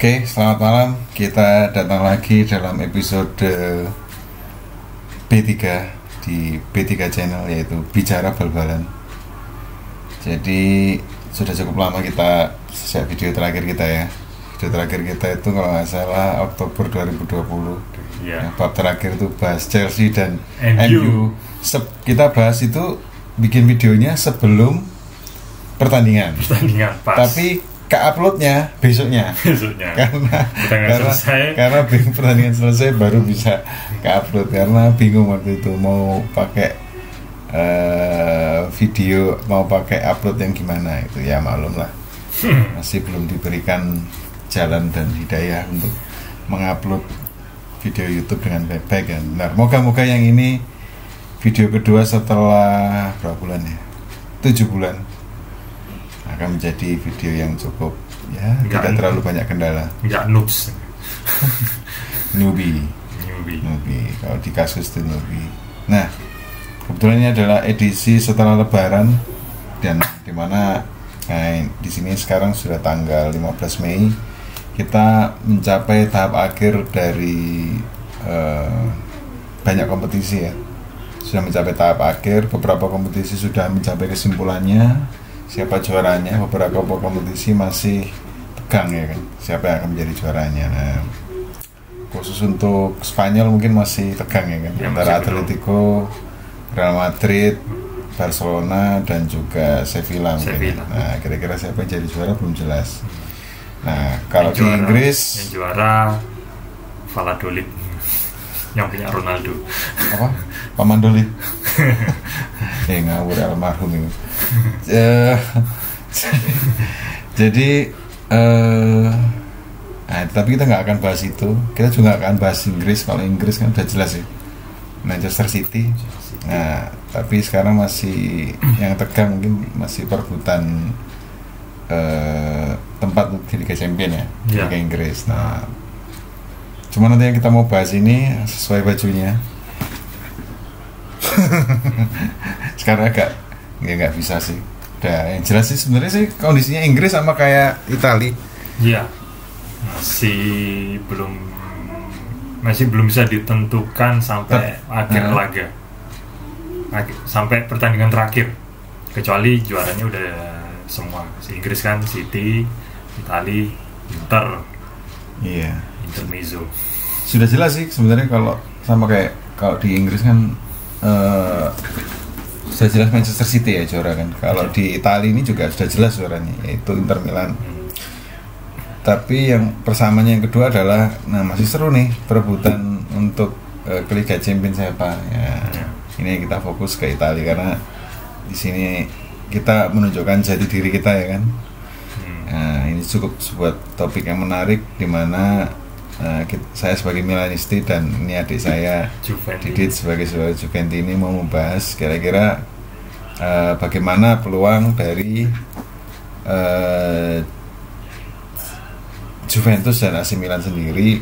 Oke, selamat malam. Kita datang lagi dalam episode B3 di B3 channel yaitu Bicara Bal-balan. Jadi sudah cukup lama kita sejak video terakhir kita ya. Video terakhir kita itu kalau nggak salah Oktober 2020. Ya. Yang bab terakhir itu bahas Chelsea dan MU. Kita bahas itu bikin videonya sebelum pertandingan. pertandingan pas Tapi ke uploadnya besoknya. Besoknya. Karena karena, selesai. karena bing- pertandingan selesai baru bisa ke upload karena bingung waktu itu mau pakai eh, video mau pakai upload yang gimana itu. Ya maklum lah. Masih belum diberikan jalan dan hidayah untuk mengupload video YouTube dengan baik-baik ya benar moga-moga yang ini video kedua setelah berapa bulan ya? Tujuh bulan akan menjadi video yang cukup ya Enggak. tidak terlalu banyak kendala. Nggak noobs. Newbie. Newbie. Newbie. Kalau di kasus itu newbie. Nah kebetulan ini adalah edisi setelah lebaran. Dan di mana nah, di sini sekarang sudah tanggal 15 Mei. Kita mencapai tahap akhir dari eh, banyak kompetisi ya. Sudah mencapai tahap akhir. Beberapa kompetisi sudah mencapai kesimpulannya siapa juaranya beberapa kompetisi masih tegang ya kan siapa yang akan menjadi juaranya nah khusus untuk Spanyol mungkin masih tegang ya kan Ya, antara. Atletico, Real Madrid, Barcelona dan juga Sevilla mungkin. Sevilla. Nah, kira-kira siapa yang jadi juara belum jelas. Nah, kalau Yang di juara- Inggris yang juara Valladolid yang punya Ronaldo apa? Pamandoli. eh ngawur almarhum itu. Eh, jadi eh nah, tapi kita nggak akan bahas itu. Kita juga nggak akan bahas Inggris. Kalau Inggris kan udah jelas ya. Manchester City. Nah, tapi sekarang masih yang tegang mungkin masih perebutan eh, tempat di Liga Champion ya, di Ya. Liga Inggris. Nah, cuma nanti yang kita mau bahas ini sesuai bajunya. sekarang agak ya nggak bisa sih. Udah, yang jelas sih sebenarnya sih kondisinya Inggris sama kayak Itali. Iya masih belum masih belum bisa ditentukan sampai Ter- akhir Nah. laga sampai pertandingan terakhir kecuali juaranya udah semua Si Inggris kan City Itali Inter Iya. Intermezzo Sudah jelas sih sebenarnya kalau sama kayak kalau di Inggris kan eh sudah jelas Manchester City ya juara kan. Kalau di Italia ini juga sudah jelas juaranya yaitu Inter Milan. Tapi yang persamanya yang kedua adalah nah masih seru nih perebutan untuk eh, ke Liga Champions siapa. Ya, Ya. ini kita fokus ke Italia karena di sini kita menunjukkan jati diri kita ya kan. Hmm. Nah, ini cukup sebuah topik yang menarik di mana eh, saya sebagai Milanisti dan ini adik saya Juventus Didit sebagai sebuah Juventi ini mau membahas kira-kira eh, bagaimana peluang dari eh, Juventus dan AC Milan sendiri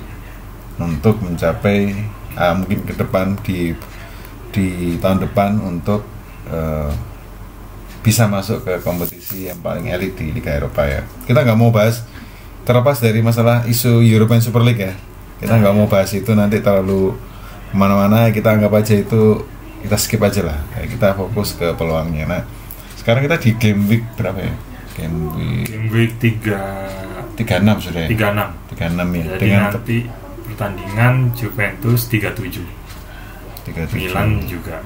untuk mencapai ah, mungkin ke depan di di tahun depan untuk eh, bisa masuk ke kompetisi yang paling elit di Liga Eropa ya. Kita nggak mau bahas terlepas dari masalah isu European Super League ya. Kita nggak mau bahas itu nanti terlalu ke mana-mana. Kita anggap aja itu kita skip aja lah. Kita fokus ke peluangnya. Nah, sekarang kita di game week berapa ya? Game week Game week 3 36 sudah ya. 36 36 ya. Jadi Dengan nanti pertandingan Juventus 37 37. Milan juga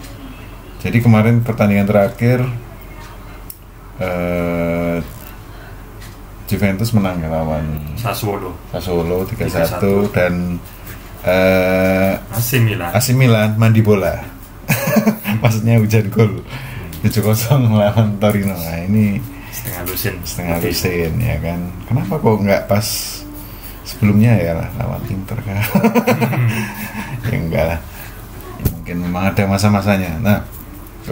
Jadi kemarin pertandingan terakhir eh, Juventus menang ya lawan Sassuolo Sassuolo 3-1 3-1. dan eh, AC Milan AC Milan mandi bola. Maksudnya hujan gol. 7-0 melawan Torino. Nah, ini setengah lusin setengah lusin ya kan. Kenapa kok nggak pas sebelumnya ya lah lawan Inter kan? ya enggak lah. Ya, mungkin memang ada masa-masanya. Nah,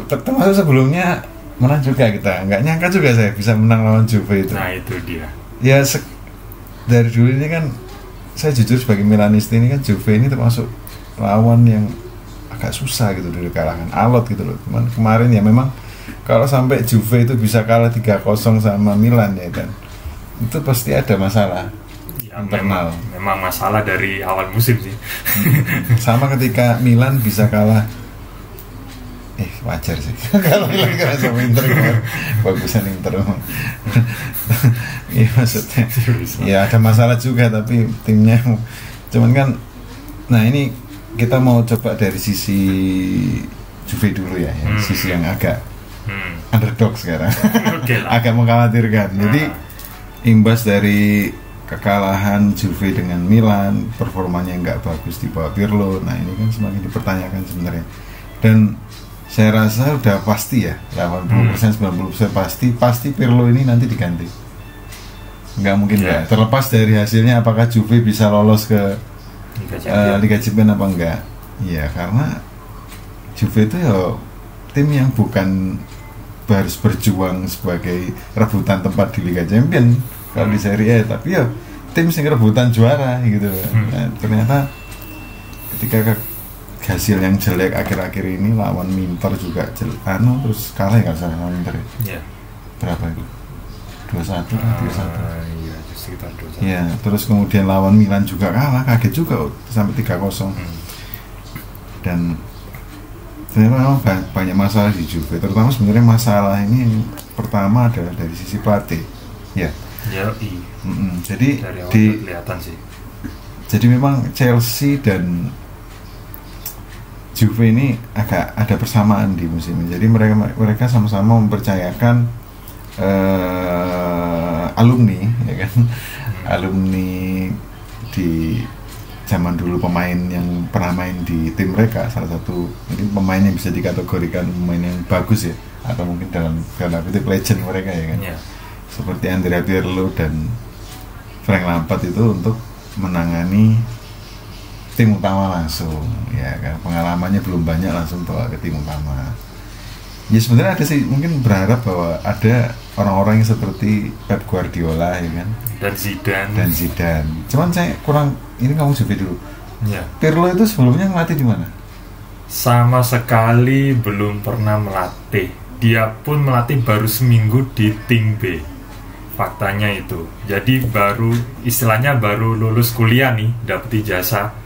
termasuk sebelumnya menang juga kita. Nggak nyangka juga saya bisa menang lawan Juve itu. Nah itu dia ya dari dulu ini kan saya jujur sebagai Milanisti ini kan Juve ini termasuk lawan yang agak susah gitu dulu kalahkan alot gitu loh cuman kemarin ya memang kalau sampai Juve itu bisa kalah 3-0 sama Milan ya kan itu pasti ada masalah ya, Internal. memang, memang masalah dari awal musim sih sama ketika Milan bisa kalah eh wajar sih. Kalau Milan kalah sama Inter kemarin. bagusan Inter. Iya maksudnya. Ya ada masalah juga tapi timnya. Cuman kan nah ini kita mau coba dari sisi Juve dulu ya, yang Hmm. sisi yang agak hmm. underdog sekarang. Agak mengkhawatirkan. Jadi Nah. imbas dari kekalahan Juve dengan Milan performanya nggak bagus di bawah Pirlo nah ini kan semakin dipertanyakan sebenarnya. Dan saya rasa udah pasti ya 80% 90% pasti pasti Pirlo ini nanti diganti nggak mungkin Ya. nggak terlepas dari hasilnya apakah Juve bisa lolos ke Liga eh, Champions. Liga Champions apa enggak ya karena Juve itu ya tim yang bukan harus berjuang sebagai rebutan tempat di Liga Champions kalau di Serie A tapi ya tim sing rebutan juara gitu Hmm. Nah, ternyata ketika ke- hasil yang jelek akhir-akhir ini lawan Minter juga jelek anu terus kalah ya salah lawan Minter ya? ya berapa itu 21 kan 31 Ah, iya sekitar dua jam. Ya, terus kemudian lawan Milan juga kalah, kaget juga sampai 3-0 Hmm. dan ternyata memang ba- banyak masalah di Juve terutama sebenarnya masalah ini yang pertama adalah dari sisi pelatih ya ya i mm-mm. jadi dari di kelihatan sih jadi memang Chelsea dan Juve ini agak ada persamaan di musim ini. Jadi mereka mereka sama-sama mempercayakan eh, alumni ya kan? Alumni di zaman dulu pemain yang pernah main di tim mereka. Salah satu mungkin pemain yang bisa dikategorikan pemain yang bagus ya. Atau mungkin dalam dalam kutip legend mereka ya kan? Ya seperti Andrea Pirlo dan Frank Lampard itu untuk menangani tim utama langsung ya kan? Pengalamannya belum banyak langsung bawa ke tim utama. Ya sebenarnya ada sih mungkin berharap bahwa ada orang-orang yang seperti Pep Guardiola ya kan? Dan Zidane. Dan Zidane. Cuman saya kurang ini kamu coba dulu. Ya. Pirlo itu sebelumnya ngelatih di mana? Sama sekali belum pernah melatih. Dia pun melatih baru seminggu di tim B. Faktanya itu. Jadi baru istilahnya baru lulus kuliah nih dapat ijazah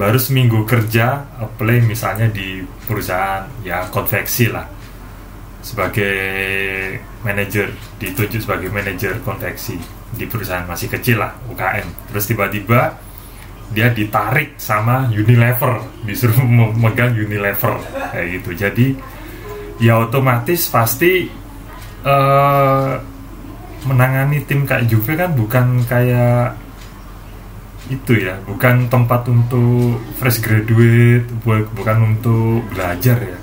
baru seminggu kerja apply misalnya di perusahaan ya konveksi lah. Sebagai manajer ditunjuk sebagai manajer konveksi di perusahaan masih kecil lah UKM terus tiba-tiba dia ditarik sama Unilever disuruh memegang Unilever kayak gitu. Jadi ya otomatis pasti eh, menangani tim kayak Juve kan bukan kayak itu ya bukan tempat untuk fresh graduate bu- bukan untuk belajar ya.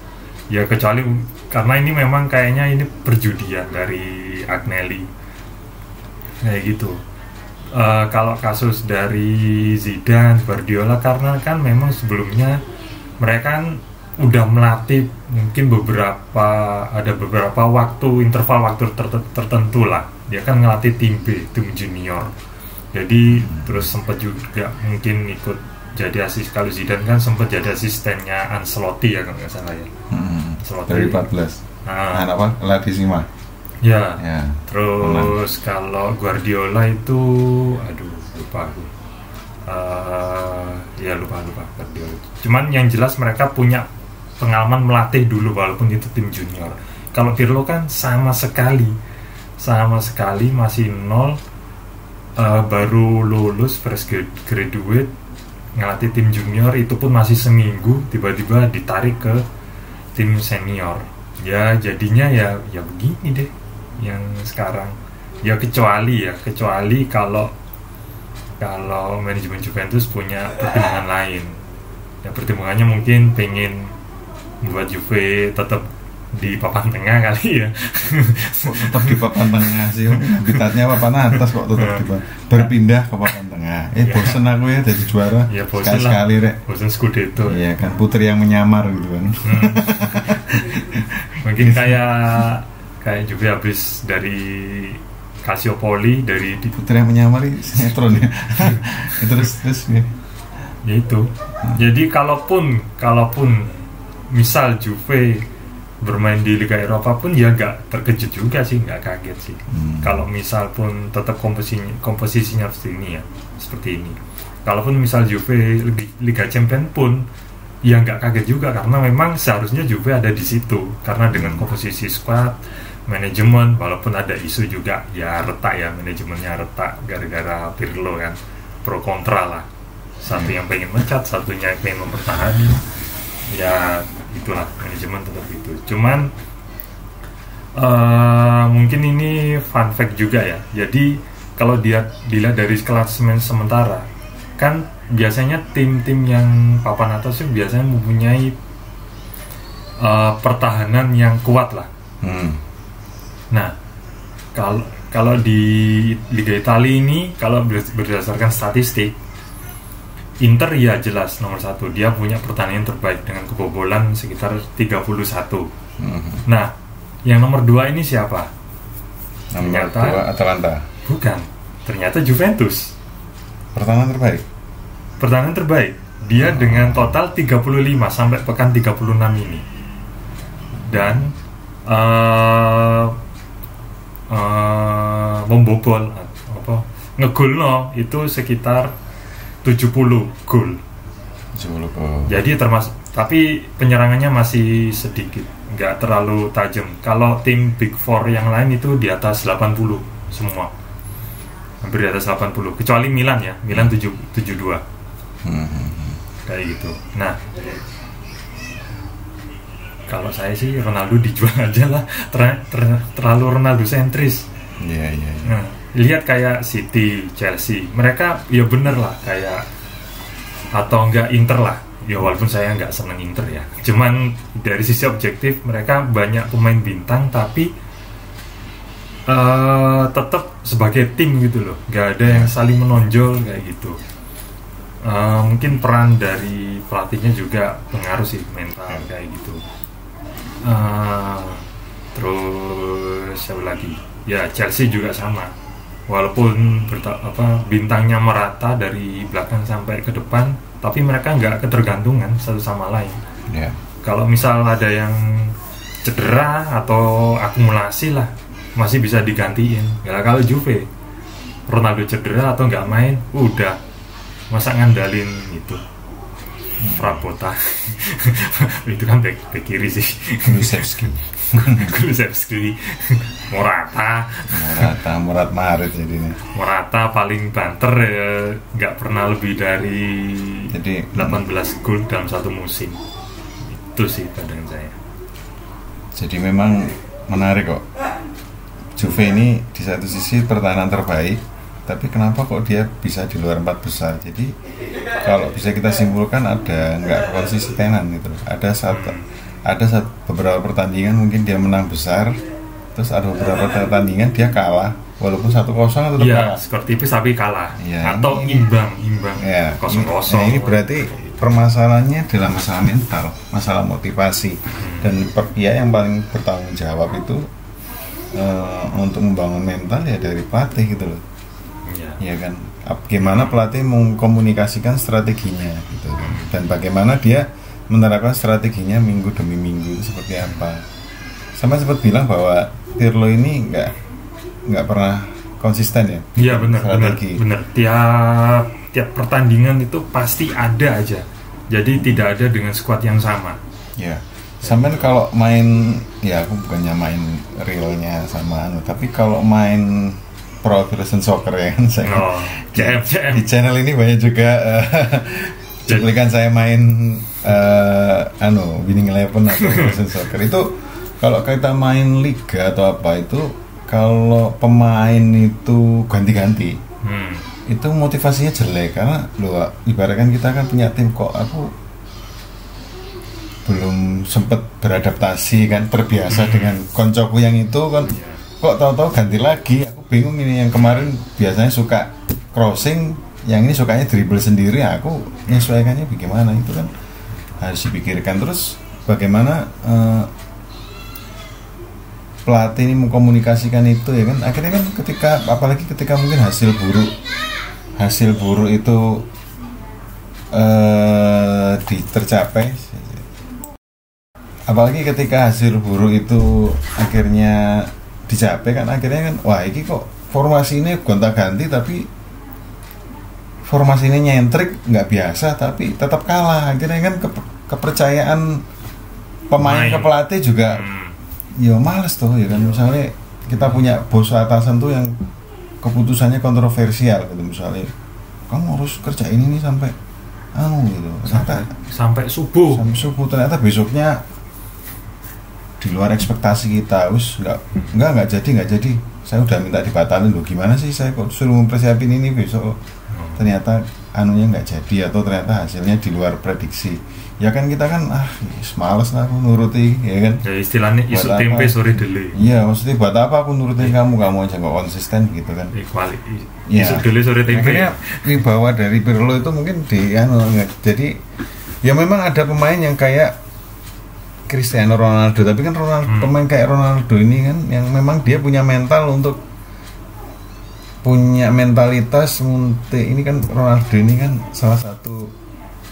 Ya kecuali karena ini memang kayaknya ini perjudian dari Agnelli. Kayak gitu. Eh, kalau kasus dari Zidane, Guardiola karena kan memang sebelumnya mereka kan udah melatih mungkin beberapa ada beberapa waktu interval waktu ter- tertentu lah. Dia kan ngelatih tim B tim junior jadi terus sempat juga mungkin ikut jadi asis kalau Zidane kan sempat jadi asistennya Ancelotti ya kalau nggak salah ya. Hmm, Ancelotti. Dari 14 Nah, nah, apa? Latissima ya. Ya. Terus kalau Guardiola itu, aduh lupa aku. Eh, ya lupa lupa Guardiola. Cuman yang jelas mereka punya pengalaman melatih dulu walaupun itu tim junior. Kalau Pirlo kan sama sekali, sama sekali masih nol, eh, baru lulus fresh grad- graduate ngelatih tim junior itu pun masih seminggu tiba-tiba ditarik ke tim senior. Ya jadinya ya ya begini deh yang sekarang. Ya kecuali ya kecuali kalau kalau manajemen Juventus punya pertimbangan lain. Ya pertimbangannya mungkin pengen membuat Juve tetap di papan tengah kali ya. Kok tetap di papan tengah sih habitatnya papan atas kok tetap di papan berpindah ke papan tengah. Eh Ya. bosen aku ya jadi juara. Ya bosen sekali sekali rek. Bosen Scudetto. Ya. iya kan putri yang menyamar gitu kan. Mungkin kayak kayak juga habis dari Calciopoli dari di, putri yang menyamar ini sinetron ya. Terus terus ya. ya itu. Jadi kalaupun kalaupun misal Juve bermain di Liga Eropa pun ya nggak terkejut juga sih nggak kaget sih. Hmm. kalau misal pun tetap komposisinya komposisinya seperti ini ya seperti ini. Kalaupun misal Juve Liga- Champion pun ya nggak kaget juga karena memang seharusnya Juve ada di situ. Karena dengan komposisi squad manajemen walaupun ada isu juga ya retak ya manajemennya retak gara-gara Pirlo kan pro kontra lah. Satu yang pengen mencat satunya yang pengen mempertahani ya itulah manajemen tetap itu. Cuman eh, mungkin ini fun fact juga ya. Jadi kalau dia dilihat dari klasemen sementara kan biasanya tim-tim yang papan atas itu biasanya mempunyai eh, pertahanan yang kuat lah. Hmm. Nah, kalau kalau di Liga Italia ini kalau ber- berdasarkan statistik Inter ya jelas nomor satu dia punya pertandingan terbaik dengan kebobolan sekitar 31 Hmm. Nah, yang nomor dua ini siapa? Nomor Ternyata- dua Atalanta. Bukan, ternyata Juventus Pertahanan terbaik. pertahanan terbaik dia dengan total 35 sampai pekan 36 ini dan eh eh, membobol apa ngegol no itu sekitar 70 gol 10 gol. jadi termasuk tapi penyerangannya masih sedikit nggak terlalu tajam kalau tim Big Four yang lain itu di atas 80 semua hampir di atas 80 kecuali Milan ya Milan 7, 72 Hmm. kayak gitu. Nah, kalau saya sih Ronaldo dijual aja lah, Ter- ter- terlalu Ronaldo sentris. Iya, iya, iya. Nah, lihat kayak City, Chelsea, mereka ya bener lah kayak atau enggak Inter lah. Ya walaupun saya nggak seneng Inter ya, cuman dari sisi objektif mereka banyak pemain bintang tapi eh tetap sebagai tim gitu loh, nggak ada yang saling menonjol kayak gitu. Eh, mungkin peran dari pelatihnya juga pengaruh sih mental kayak gitu. Eh, terus siapa lagi? Ya Chelsea juga sama. Walaupun berta- apa bintangnya merata dari belakang sampai ke depan, tapi mereka nggak ketergantungan satu sama lain. Iya. Kalau misal ada yang cedera atau akumulasi lah, masih bisa digantiin. Ya kalau Juve, Ronaldo cedera atau nggak main, udah masa ngandalin itu Frabota itu kan back, back kiri sih Kulusevski. Kulusevski Morata Morata, Murat Marit jadinya. Morata paling banter ya nggak pernah lebih dari Jadi 18 gol dalam satu musim itu sih pandangan saya Jadi memang menarik kok. Juve ini di satu sisi pertahanan terbaik, tapi kenapa kok dia bisa di luar empat besar? Jadi kalau bisa kita simpulkan ada nggak konsistenan gitu. Ada satu, ada satu, beberapa pertandingan mungkin dia menang besar, terus ada beberapa pertandingan dia kalah, walaupun satu kosong tetap Iya, kalah. skor tipis tapi kalah Iya, atau ini- imbang, imbang Ya, kosong ini- kosong. nah, ini berarti permasalahannya adalah masalah mental, masalah motivasi. Dan per- ya yang paling bertanggung jawab itu eh, untuk membangun mental ya dari pelatih gitu loh. Iya. Ya kan. Ap- Gimana pelatih mengkomunikasikan strateginya gitu kan. Dan bagaimana dia menerapkan strateginya minggu demi minggu itu seperti apa. Sama sempat bilang bahwa Pirlo ini nggak nggak pernah konsisten ya. Iya benar, benar, benar. Tiap tiap pertandingan itu pasti ada aja. Jadi tidak ada dengan skuad yang sama. Ya, sampai kalau main, ya aku bukannya main realnya sama anu, tapi kalau main Pro Evolution Soccer ya kan saya Oh, CM, CM. di channel ini banyak juga eh, cuplikan saya main eh, anu Winning Eleven atau Evolution Soccer. Itu kalau kita main liga atau apa itu kalau pemain itu ganti-ganti Hmm. itu motivasinya jelek. Karena lu ibaratkan kita kan punya tim kok aku belum sempat beradaptasi kan terbiasa dengan koncoku yang itu kan. Kok tahu-tahu ganti lagi aku bingung ini yang kemarin biasanya suka crossing yang ini sukanya dribble sendiri aku menyesuaikannya bagaimana itu kan harus dipikirkan. Terus bagaimana eh, pelatih ini mengkomunikasikan itu ya kan? Akhirnya kan ketika apalagi ketika mungkin hasil buruk hasil buruk itu eh di apalagi ketika hasil buruk itu akhirnya dicapai kan akhirnya kan wah ini kok formasi ini gonta ganti tapi formasi ini nyentrik nggak biasa tapi tetap kalah. Akhirnya kan ke- kepercayaan pemain Pemain. ke pelatih juga Hmm. ya males tuh ya kan. Misalnya kita punya bos atasan tuh yang keputusannya kontroversial gitu. Misalnya kamu harus kerjain ini sampai anu gitu. Sampai ternyata sampai subuh. Sampai subuh. Ternyata besoknya di luar ekspektasi kita us nggak nggak nggak jadi nggak jadi. Saya udah minta dibatalin. Loh gimana sih? Saya kok suruh mempersiapin ini besok ternyata anunya nggak jadi atau ternyata hasilnya di luar prediksi ya kan kita kan ah males lah aku nuruti ya kan ya istilahnya isu Buat tempe apa? sore dele Iya, maksudnya buat apa aku nurutin kamu, kamu aja nggak konsisten gitu kan? Equali, Iya. isu dele sore tempe Akhirnya wibawa dari Pirlo itu mungkin di anu nggak- jadi ya memang ada pemain yang kayak Cristiano Ronaldo, tapi kan Ronaldo Hmm. pemain kayak Ronaldo ini kan yang memang dia punya mental untuk punya mentalitas untuk ini kan Ronaldo ini kan salah satu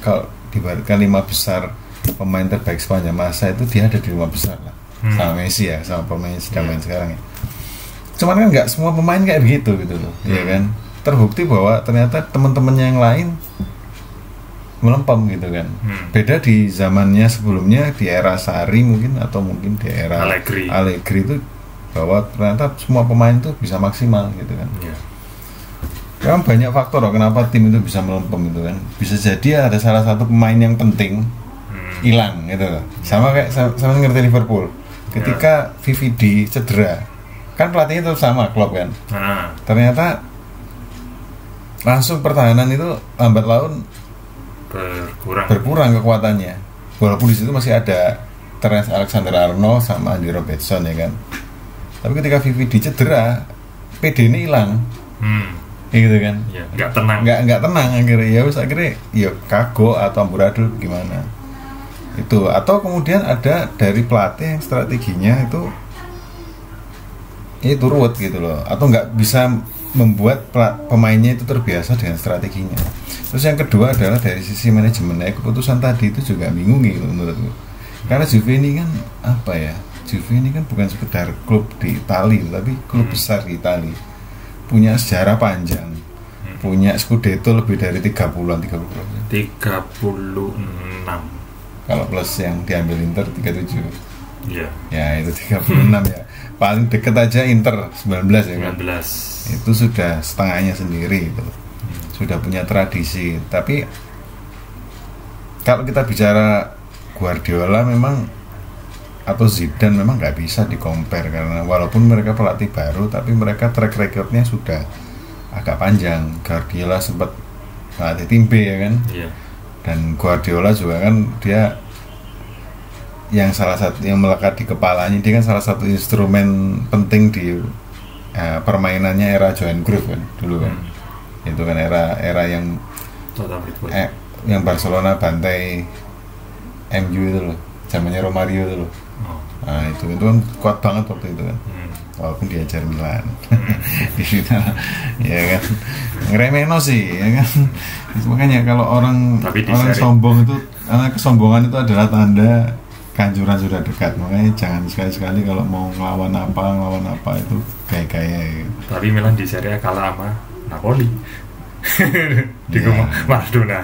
kalau dibaratkan lima besar pemain terbaik sepanjang masa itu dia ada di lima besar lah Hmm. sama Messi ya sama pemain sedang Iya. main sekarang ya cuman kan nggak semua pemain kayak begitu gitu loh ya Hmm. kan terbukti bahwa ternyata teman-temannya yang lain melempem gitu kan Hmm. beda di zamannya sebelumnya di era Sari mungkin atau mungkin di era Allegri. Allegri itu bahwa ternyata semua pemain tuh bisa maksimal gitu kan Iya. Memang banyak faktor loh kenapa tim itu bisa melempem itu kan. Bisa jadi ada salah satu pemain yang penting Hmm. hilang gitu loh. Sama kayak sama, sama ngerti Liverpool. Ketika VVD cedera, kan pelatihnya tetap sama klub kan. Nah, Ternyata langsung pertahanan itu lambat laun berkurang berkurang kekuatannya. Walaupun di situ masih ada Trent Alexander-Arnold sama Andy Robertson ya kan. Tapi ketika VVD cedera, PD ini hilang, hmm. Ya gitu kan. ya nggak tenang. Nggak nggak tenang akhirnya. Ya wis akhirnya ya kago atau amburadul gimana? Itu. Atau kemudian ada dari pelatih yang strateginya itu ya itu ruwet gitu loh. Atau nggak bisa membuat pemainnya itu terbiasa dengan strateginya. Terus yang kedua adalah dari sisi manajemen ya keputusan tadi itu juga bingung gitu menurutku. Karena Juve ini kan apa ya? Juve ini kan bukan sekedar klub di Itali tapi klub Hmm. besar di Itali punya sejarah panjang Hmm. punya Scudetto lebih dari 30-an 30 berapa? 36 kalau plus yang diambil Inter 37 ya ya itu 36 ya. Paling deket aja Inter 19 ya kan? 19 itu sudah setengahnya sendiri itu sudah punya tradisi. Tapi kalau kita bicara Guardiola memang atau Zidane memang nggak bisa di-compare karena walaupun mereka pelatih baru tapi mereka track recordnya sudah agak panjang. Guardiola sempat melatih tim B ya kan? Iya. Dan Guardiola juga kan dia yang salah satu yang melekat di kepalanya dia kan salah satu instrumen penting di eh, permainannya era Johan Cruyff kan dulu kan. Hmm. itu kan era era yang eh, yang Barcelona bantai MU itu loh zamannya Romario itu loh oh. nah itu. Itu kan kuat banget waktu itu kan. Hmm. walaupun diajar Milan. Di final. Ya kan? Ngeremeno sih ya kan? Makanya kalau orang Tapi orang seri- sombong itu karena kesombongan itu adalah tanda kehancuran sudah dekat. Makanya jangan sekali-sekali kalau mau ngelawan apa ngelawan apa itu gaya-gaya. Gitu. tapi Milan di Serie A kalah sama Napoli di Iya. rumah Maradona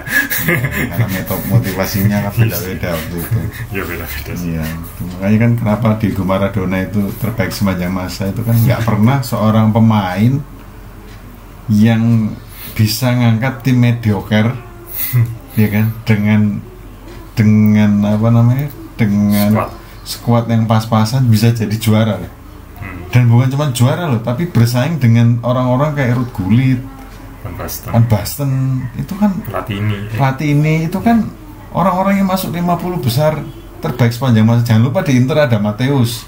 metode motivasinya kan beda-beda waktu itu ya beda-beda Iya, makanya kan kenapa Diego Maradona itu terbaik sepanjang masa itu kan nggak pernah seorang pemain yang bisa ngangkat tim mediocre, ya kan, dengan dengan apa namanya, dengan Squad. squad yang pas-pasan bisa jadi juara loh. hmm. Dan bukan cuma juara loh, tapi bersaing dengan orang-orang kayak Ruth Gullit, Van Basten Van Basten, itu kan pelatih ini eh, pelatih ini itu kan orang-orang yang masuk 50 besar terbaik sepanjang masa. Jangan lupa di Inter ada Mateus,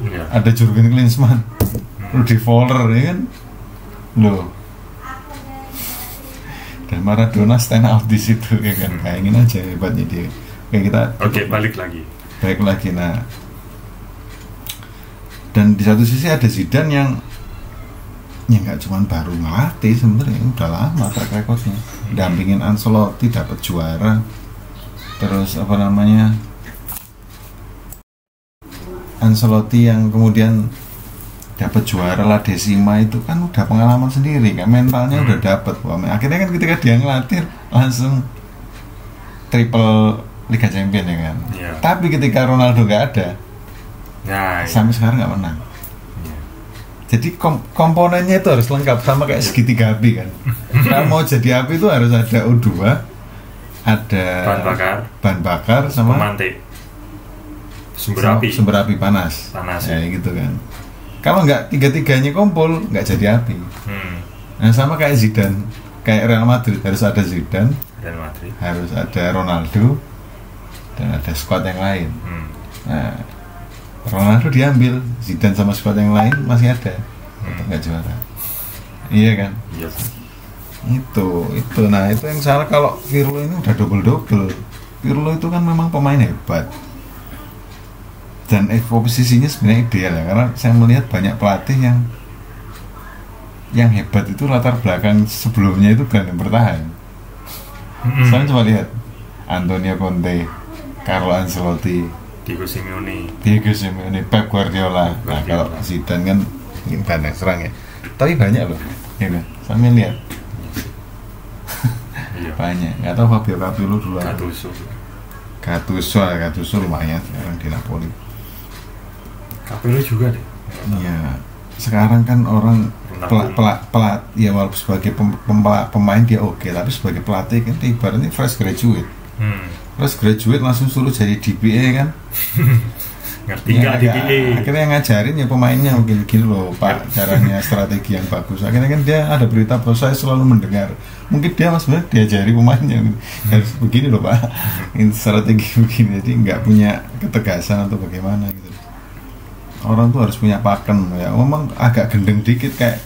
ya. ada Jurgen Klinsmann, Rudi Voller ya kan. Loh. Dan Maradona stand out di situ ya kan. Bayangin aja hebatnya dia. Kayak kita oke balik lagi baik lagi nah. Dan di satu sisi ada Zidane yang ya nggak cuma baru ngelatih sebenarnya udah lama track recordnya dampingin Ancelotti dapat juara terus apa namanya Ancelotti yang kemudian dapat juara La Decima itu kan udah pengalaman sendiri kan mentalnya Hmm. udah dapat akhirnya kan ketika dia ngelatih langsung triple Liga Champion ya kan Iya. tapi ketika Ronaldo nggak ada Nah, iya. sampai sekarang nggak menang. Jadi kom- komponennya itu harus lengkap sama kayak segitiga api kan. Kalau mau jadi api itu harus ada U2 ada Bahan bakar. bahan bakar sama pemantik sumber api. sumber api panas. Panas, ya ya. gitu kan. Kalau nggak tiga tiganya kumpul nggak jadi api. Hmm. nah sama kayak Zidane. Kayak Real Madrid harus ada Zidane. Real Madrid. Harus ada Ronaldo dan ada squad yang lain. Hmm. nah Ronaldo diambil. Zidane sama squad yang lain masih ada. Hmm. nggak juara. Iya kan? Iya itu itu. Nah itu yang salah kalau Pirlo ini udah double double Pirlo itu kan memang pemain hebat. Dan eh, posisinya sebenarnya ideal ya karena saya melihat banyak pelatih yang yang hebat itu latar belakang sebelumnya itu berani bertahan. Hmm. saya coba lihat Antonio Conte Carlo Ancelotti Diego Simeone. Diego Simeone Pep Guardiola. Nah kalau. Zidane kan mungkin gelandang serang ya. Tapi banyak loh. Ya kan sampai lihat. Iya. Banyak. Nggak tahu Fabio Capello dulu. Gattuso. Gattuso Gattuso lumayan sekarang di Napoli. Capello juga deh. Iya. Sekarang kan orang pelat pelat pelat ya walaupun sebagai pem- pem- pemain dia oke tapi sebagai pelatih kan ibaratnya fresh graduate. Hmm. Fresh graduate langsung suruh jadi DBA kan? Ngerti Ya, nggak di agak- PA akhirnya yang ngajarin ya pemainnya mungkin gini loh pak. Caranya strategi yang bagus. Akhirnya kan dia ada berita bahwa saya selalu mendengar. Mungkin dia mas sebenarnya diajari pemainnya. Harus begini loh pak. Ini strategi begini jadi nggak punya ketegasan atau bagaimana gitu. Orang tuh harus punya paken ya. Memang agak gendeng dikit kayak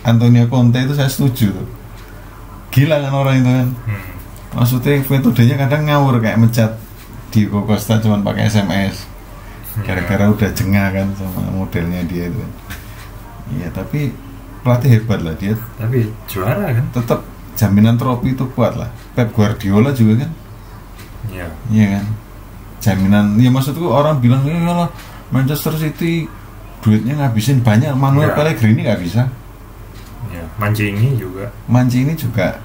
Antonio Conte itu saya setuju tuh. Gila kan orang itu kan. Hmm. Maksudnya metodenya kadang ngawur kayak mencat di Costa cuman pakai SMS gara-gara udah jengah kan sama modelnya dia itu. Iya tapi pelatih hebat lah dia. Tapi juara kan? Tetap jaminan trofi itu kuat lah. Pep Guardiola juga kan? Iya. Iya kan? Jaminan ya maksudku orang bilang ya lah Manchester City duitnya ngabisin banyak Manuel Iya. Pellegrini nggak bisa. Iya Mancini juga. Mancini juga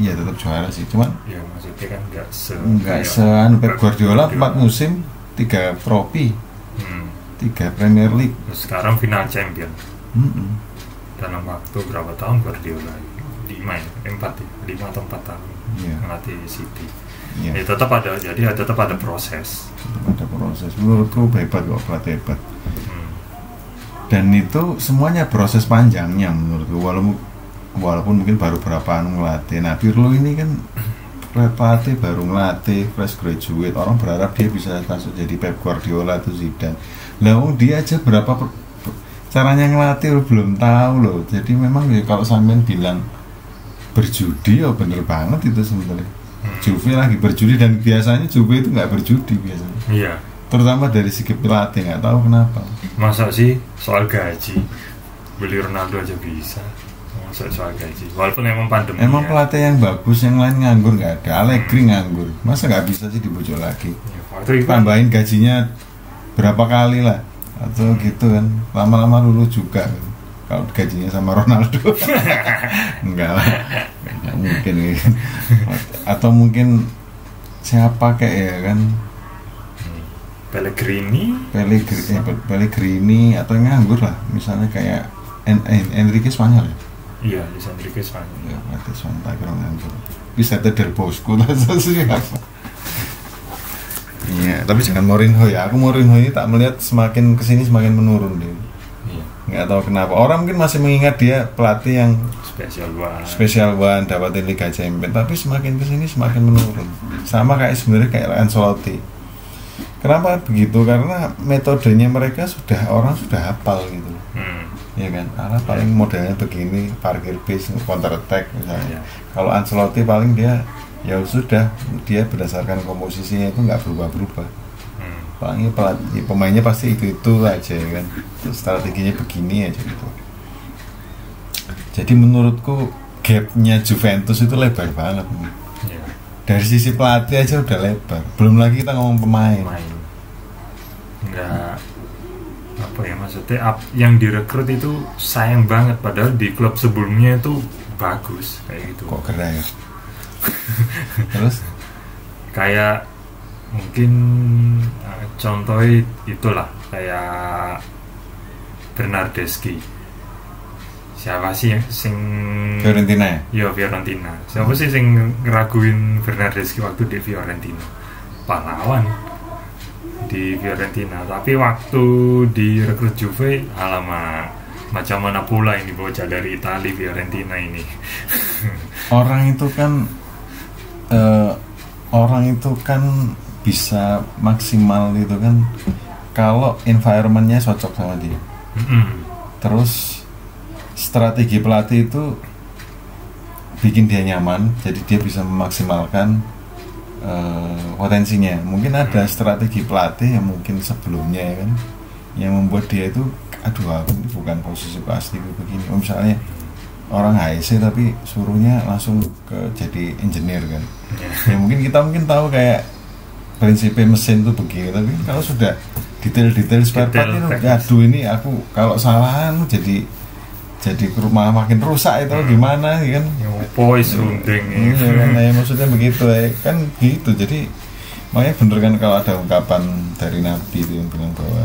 iya tetap juara sih. Cuman ya maksudnya kan nggak se nggak se anu, Pep Guardiola empat musim tiga trofi hmm. tiga Premier League. Terus sekarang final champion. Mm-mm. dalam waktu berapa tahun Guardiola? Lima ya? Empat ya? Lima atau empat tahun Iya. melatih City. Iya. ya tetap ada jadi tetap ada proses. Tetap ada proses. Menurutku hebat kok pelatih hebat. Hmm. dan itu semuanya proses panjangnya menurutku. Walaupun walaupun mungkin baru berapa anu ngelatih. Nah Pirlo ini kan pelatih baru ngelatih fresh graduate. Orang berharap dia bisa masuk jadi Pep Guardiola atau Zidane. Lah dia aja berapa per- per- caranya ngelatih lo belum tahu loh. Jadi memang ya kalau sampean bilang berjudi ya bener banget itu sebenarnya. Hmm. Juve lagi berjudi dan biasanya Juve itu nggak berjudi biasanya. Iya. Terutama dari segi pelatih nggak tahu kenapa. Masa sih soal gaji? Beli Ronaldo aja bisa masa soal gaji. Walaupun emang pandemi emang ya. pelatih yang bagus yang lain nganggur nggak ada. Allegri nganggur. Masa nggak bisa sih dibujuk lagi? Ya, waktu itu kan tambahin gajinya berapa kali lah. Atau gitu kan. Lama-lama lulu juga kan. kalau gajinya sama Ronaldo. Enggak lah. Nggak mungkin gitu. atau mungkin siapa kayak ya kan? Hmm, Pellegrini? Pellegrini, eh, Pellegrini atau yang nganggur lah. Misalnya kayak En En Enrique Spanyol ya iya Luis Enrique Spanyol Ya, mati sontak orang nganggur. Bisa ada Del Bosco atau siapa? Iya, tapi jangan Mourinho ya. Aku Mourinho ini tak melihat semakin ke sini semakin menurun deh. iya Nggak tahu kenapa. Orang mungkin masih mengingat dia pelatih yang spesial banget spesial one dapatin Liga Champions, tapi semakin ke sini semakin menurun. Sama kayak sebenarnya kayak Ancelotti. Kenapa begitu? Karena metodenya mereka sudah orang sudah hafal gitu. hmm. Ya kan? Ala paling modelnya begini parkir bis counter attack misalnya. Iya. kalau Ancelotti paling dia ya sudah dia berdasarkan komposisinya itu nggak berubah-berubah. Hmm. paling pelat- ya pemainnya pasti itu itu aja ya kan? Strateginya begini aja gitu. Jadi menurutku gapnya Juventus itu lebar banget Iya. dari sisi pelatih aja udah lebar. Belum lagi kita ngomong pemain. Main nggak maksudnya ap- yang direkrut itu sayang banget padahal di klub sebelumnya itu bagus kayak gitu. Kok keren ya? Terus? Kayak mungkin eh, contohnya itulah kayak Bernardeschi. Siapa sih yang sing Fiorentina ya? Yo Fiorentina. Siapa sih sing ngeraguin Bernardeschi waktu di Fiorentina? Pahlawan di Fiorentina. Tapi waktu di rekrut Juve alamak macam mana pula ini bocah dari Italia Fiorentina ini? Orang itu kan eh, orang itu kan bisa maksimal itu kan. Kalau environmentnya cocok sama dia. Mm-mm. terus strategi pelatih itu bikin dia nyaman jadi dia bisa memaksimalkan eh, potensinya. Mungkin ada strategi pelatih yang mungkin sebelumnya ya kan yang membuat dia itu aduh aku ini bukan posisi pasti begini. Oh, misalnya orang HIC tapi suruhnya langsung ke jadi engineer kan. Ya. ya mungkin kita mungkin tahu kayak prinsipnya mesin itu begini tapi kalau sudah detail-detail spare part itu aduh ini aku kalau salahan jadi jadi ru- malah makin rusak itu gimana ya kan? Runding Iya kan, nah, ya, maksudnya begitu ya kan gitu. Jadi makanya bener kan kalau ada ungkapan dari Nabi itu yang bilang bahwa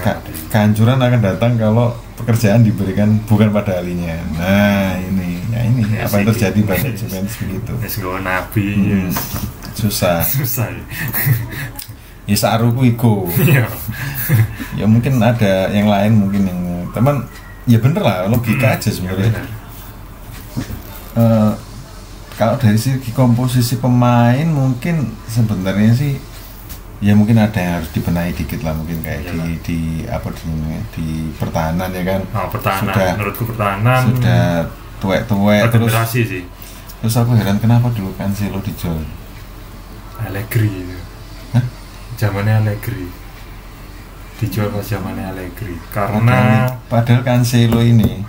ka- kehancuran akan datang kalau pekerjaan diberikan bukan pada ahlinya. Nah ini ya ini. Ya, apa yang terjadi pada Juventus begitu? Wis nggawa nabi Hmm, yes. susah. Susah ya. ya saruku ya mungkin ada yang lain mungkin yang teman ya bener lah logika aja Ya, sebenarnya benar. Eh, kalau dari segi komposisi pemain mungkin sebenarnya sih ya mungkin ada yang harus dibenahi dikit lah mungkin kayak Iya di di apa di, di pertahanan ya kan Oh, pertahanan Sudah. menurutku pertahanan sudah tuwek-tuwek terus sih terus aku heran kenapa dulu Cancelo dijual Allegri itu. Hah? zamannya Allegri dijual pas zamannya Allegri. Karena padahal, padahal Cancelo ini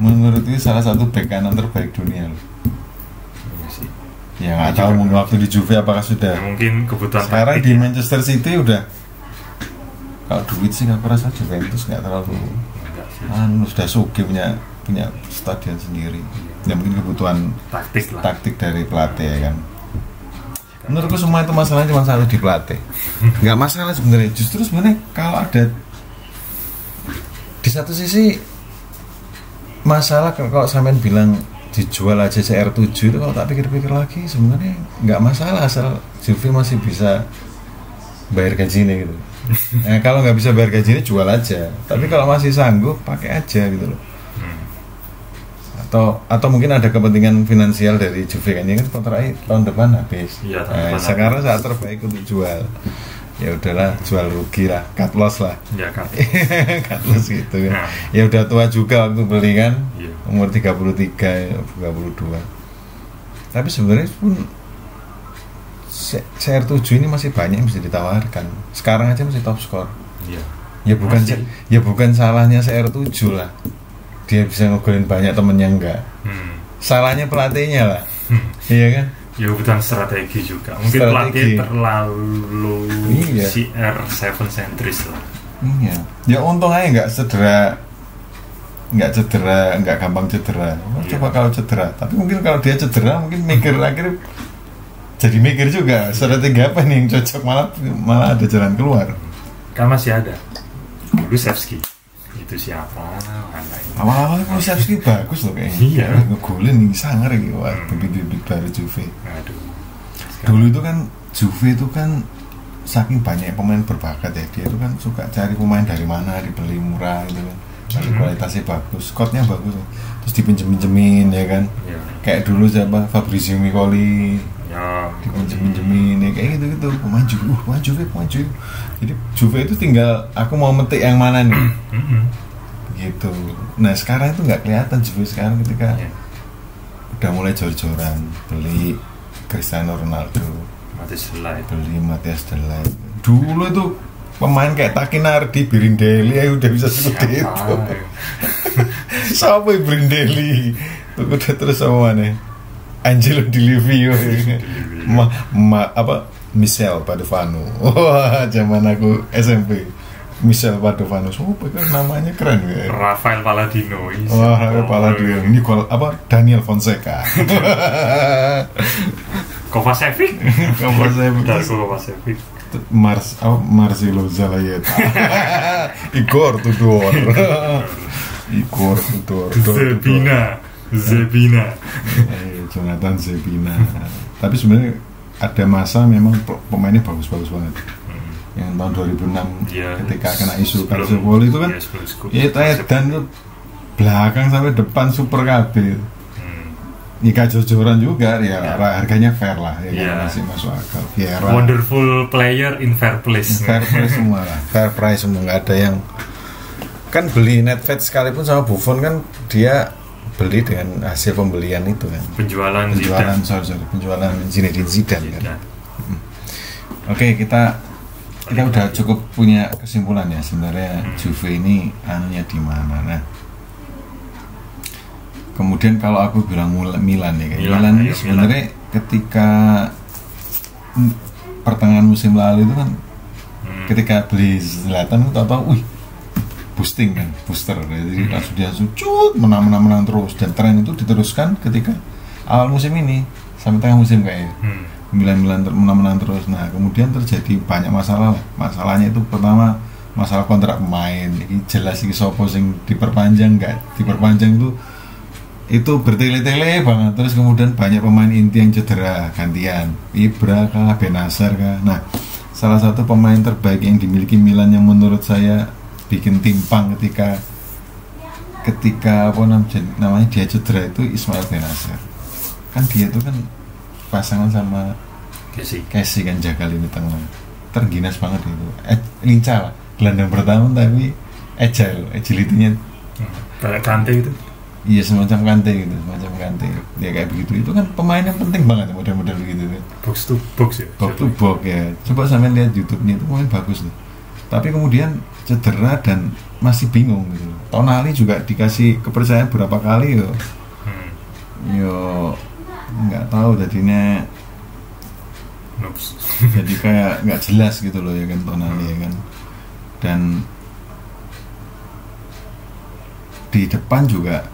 menurutku salah satu bek kanan terbaik dunia loh. Iya sih. ya nggak tahu mungkin waktu di Juve apakah Ya, sudah mungkin kebutuhan sekarang di ya. Manchester City udah. Kalau duit sih aku rasa Juventus nggak terlalu. Anu sudah suki punya punya stadion sendiri. Ya mungkin kebutuhan taktik lah. taktik dari pelatih ya kan menurutku semua itu masalahnya cuma satu di pelatih. Nggak masalah sebenarnya. Justru sebenarnya kalau ada di satu sisi masalah kalau sampean bilang dijual aja CR7 itu kalau tak pikir-pikir lagi sebenarnya nggak masalah asal Juve masih bisa bayar gajinya gitu. Nah, kalau nggak bisa bayar gajinya jual aja. Tapi kalau masih sanggup pakai aja gitu loh. Atau atau mungkin ada kepentingan finansial dari Juve. Kan ini kan tahun depan habis. Iya, tahun Nah, depan sekarang saat terbaik untuk jual. Ya udahlah jual rugi lah cut loss lah. Ya cut loss. Gitu kan Nah. ya udah tua juga waktu beli kan. Iya. umur 33 ya, 32 tapi sebenarnya pun C- CR7 ini masih banyak yang bisa ditawarkan. Sekarang aja masih top score. Iya. Ya bukan Masih. ya bukan salahnya CR7 lah dia bisa ngegolin banyak temennya enggak? Hmm. salahnya pelatihnya lah Hmm. iya kan? Ya kebutuhan strategi juga. Mungkin Strategi. pelatih terlalu Iya. CR7 sentris lah. Iya. Ya untung aja nggak cedera nggak cedera nggak gampang cedera. Oh, Iya. coba kalau cedera. Tapi mungkin kalau dia cedera mungkin mikir akhirnya jadi mikir juga strategi apa nih yang cocok? Malah malah ada jalan keluar. Kan masih ada. Kulusevski itu siapa? Awal-awal Kulusevski bagus loh kayaknya Iya. ngegolin nih sangar gitu wah Hmm. bibit-bibit baru Juve. Aduh. Dulu itu kan Juve itu kan saking banyak pemain berbakat ya. Dia itu kan suka cari pemain dari mana dibeli murah gitu kan. Lalu Mhm. kualitasnya bagus squadnya bagus. Terus dipinjem-pinjemin ya kan. Ya kayak dulu siapa? Fabrizio Micoli ya. Dipinjem-pinjemin ya kayak gitu gitu Juve uh, Juve pemain Juve jadi Juve itu tinggal aku mau metik yang mana nih? Gitu. Nah sekarang itu nggak kelihatan Juve sekarang ketika Ya, udah mulai jor-joran. Beli Cristiano Ronaldo. Mati selai beli Matias Delay dulu itu pemain kayak Takinardi Birindelli ya udah bisa seperti itu. Siapa? siapa itu udah terus sama mana Angelo Di Livio. Ma, ma, apa? Michel Padovano. Wah zaman aku SMP Michel Padovano. Oh kan namanya keren ya? Rafael Palladino iya. Wah, Rafael Palladino ini apa? Daniel Fonseca. Kovacevic? Kovacevic. Darko Kovacevic. Mars oh, Marcelo Zalayeta Igor Tudor. Igor Tudor. Zebina. Zebina. Eh, Jonathan Zebina tapi sebenarnya ada masa memang pe- pemainnya bagus-bagus banget yang tahun 2006 Iya. ketika kena isu Calciopoli itu kan ya itu Edan tuh belakang sampai depan super kabel Hmm. Nika jojoran juga ya harganya fair lah ya? Iya. masih masuk akal Vieira Wonderful player in fair place fair price semua lah fair price semua nggak ada yang kan beli Netflix sekalipun sama Buffon kan dia beli dengan hasil pembelian itu kan penjualan penjualan Zidane. sorry, sorry, penjualan Zinedine Zidane kan Zidane. oke kita kita udah cukup punya kesimpulan ya sebenarnya Hmm. Juve ini anunya di mana nah kemudian kalau aku bilang Milan ya kan Milan, Milan, ini sebenarnya ketika pertengahan musim lalu itu kan Hmm. ketika beli Zlatan itu tahu-tahu wih boosting kan booster. Jadi langsung dia langsung cut menang menang menang terus. Dan tren itu diteruskan ketika awal musim ini sampai tengah musim kayaknya. Hmm. Milan Milan ter- menang menang terus. Nah kemudian terjadi banyak masalah lah. masalahnya itu pertama masalah kontrak pemain. Ini jelas ini sopo sing diperpanjang enggak diperpanjang itu itu bertele-tele banget. Terus kemudian banyak pemain inti yang cedera gantian. Ibra kah Benasar kah? Nah salah satu pemain terbaik yang dimiliki Milan yang menurut saya bikin timpang ketika ketika apa nam- namanya dia cedera itu Ismail Benasar kan dia itu kan pasangan sama sih. Casey kan jaga lini tengah terginas banget itu eh, lincah lah gelandang pertama tapi agile agility-nya. Kayak Kante itu. Iya semacam kante gitu, semacam kante. Ya kayak begitu. Itu kan pemain yang penting banget model-model begitu kan. Box to box ya. Box to box ya. Coba sampai lihat YouTube-nya itu pemain bagus loh. Tapi kemudian cedera dan masih bingung gitu. Tonali juga dikasih kepercayaan berapa kali yo. Hmm. Yo nggak tahu jadinya Noobs. jadi kayak nggak jelas gitu loh ya kan Tonali ya kan. Dan di depan juga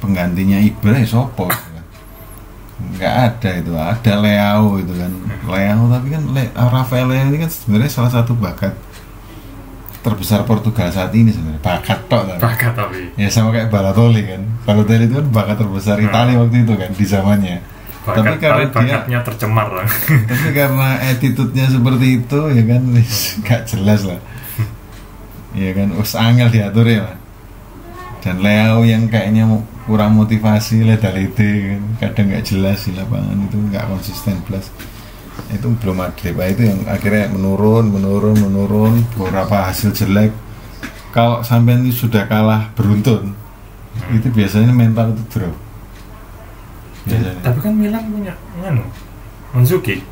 penggantinya Ibra ya sopo. Nggak ada itu ada Leao itu kan Leao tapi kan Le, Rafael Leao ini kan sebenarnya salah satu bakat terbesar Portugal saat ini sebenarnya bakat tok tapi. Bakat tapi. ya sama kayak Balotelli kan Balotelli itu kan bakat terbesar Hmm. Italia waktu itu kan di zamannya Bakat, tapi tapi, karena dia bakatnya tercemar lah. tapi karena attitude-nya seperti itu ya kan wis nggak jelas lah ya kan us angel diatur ya lah dan Leo yang kayaknya kurang motivasi leda-lede kan kadang nggak jelas di lapangan itu nggak konsisten plus itu belum ada Pak. itu yang akhirnya menurun menurun menurun beberapa hasil jelek. Kalau sampai ini sudah kalah beruntun itu biasanya mental itu drop. Biasanya. Tapi kan Milan punya nganu Manzuki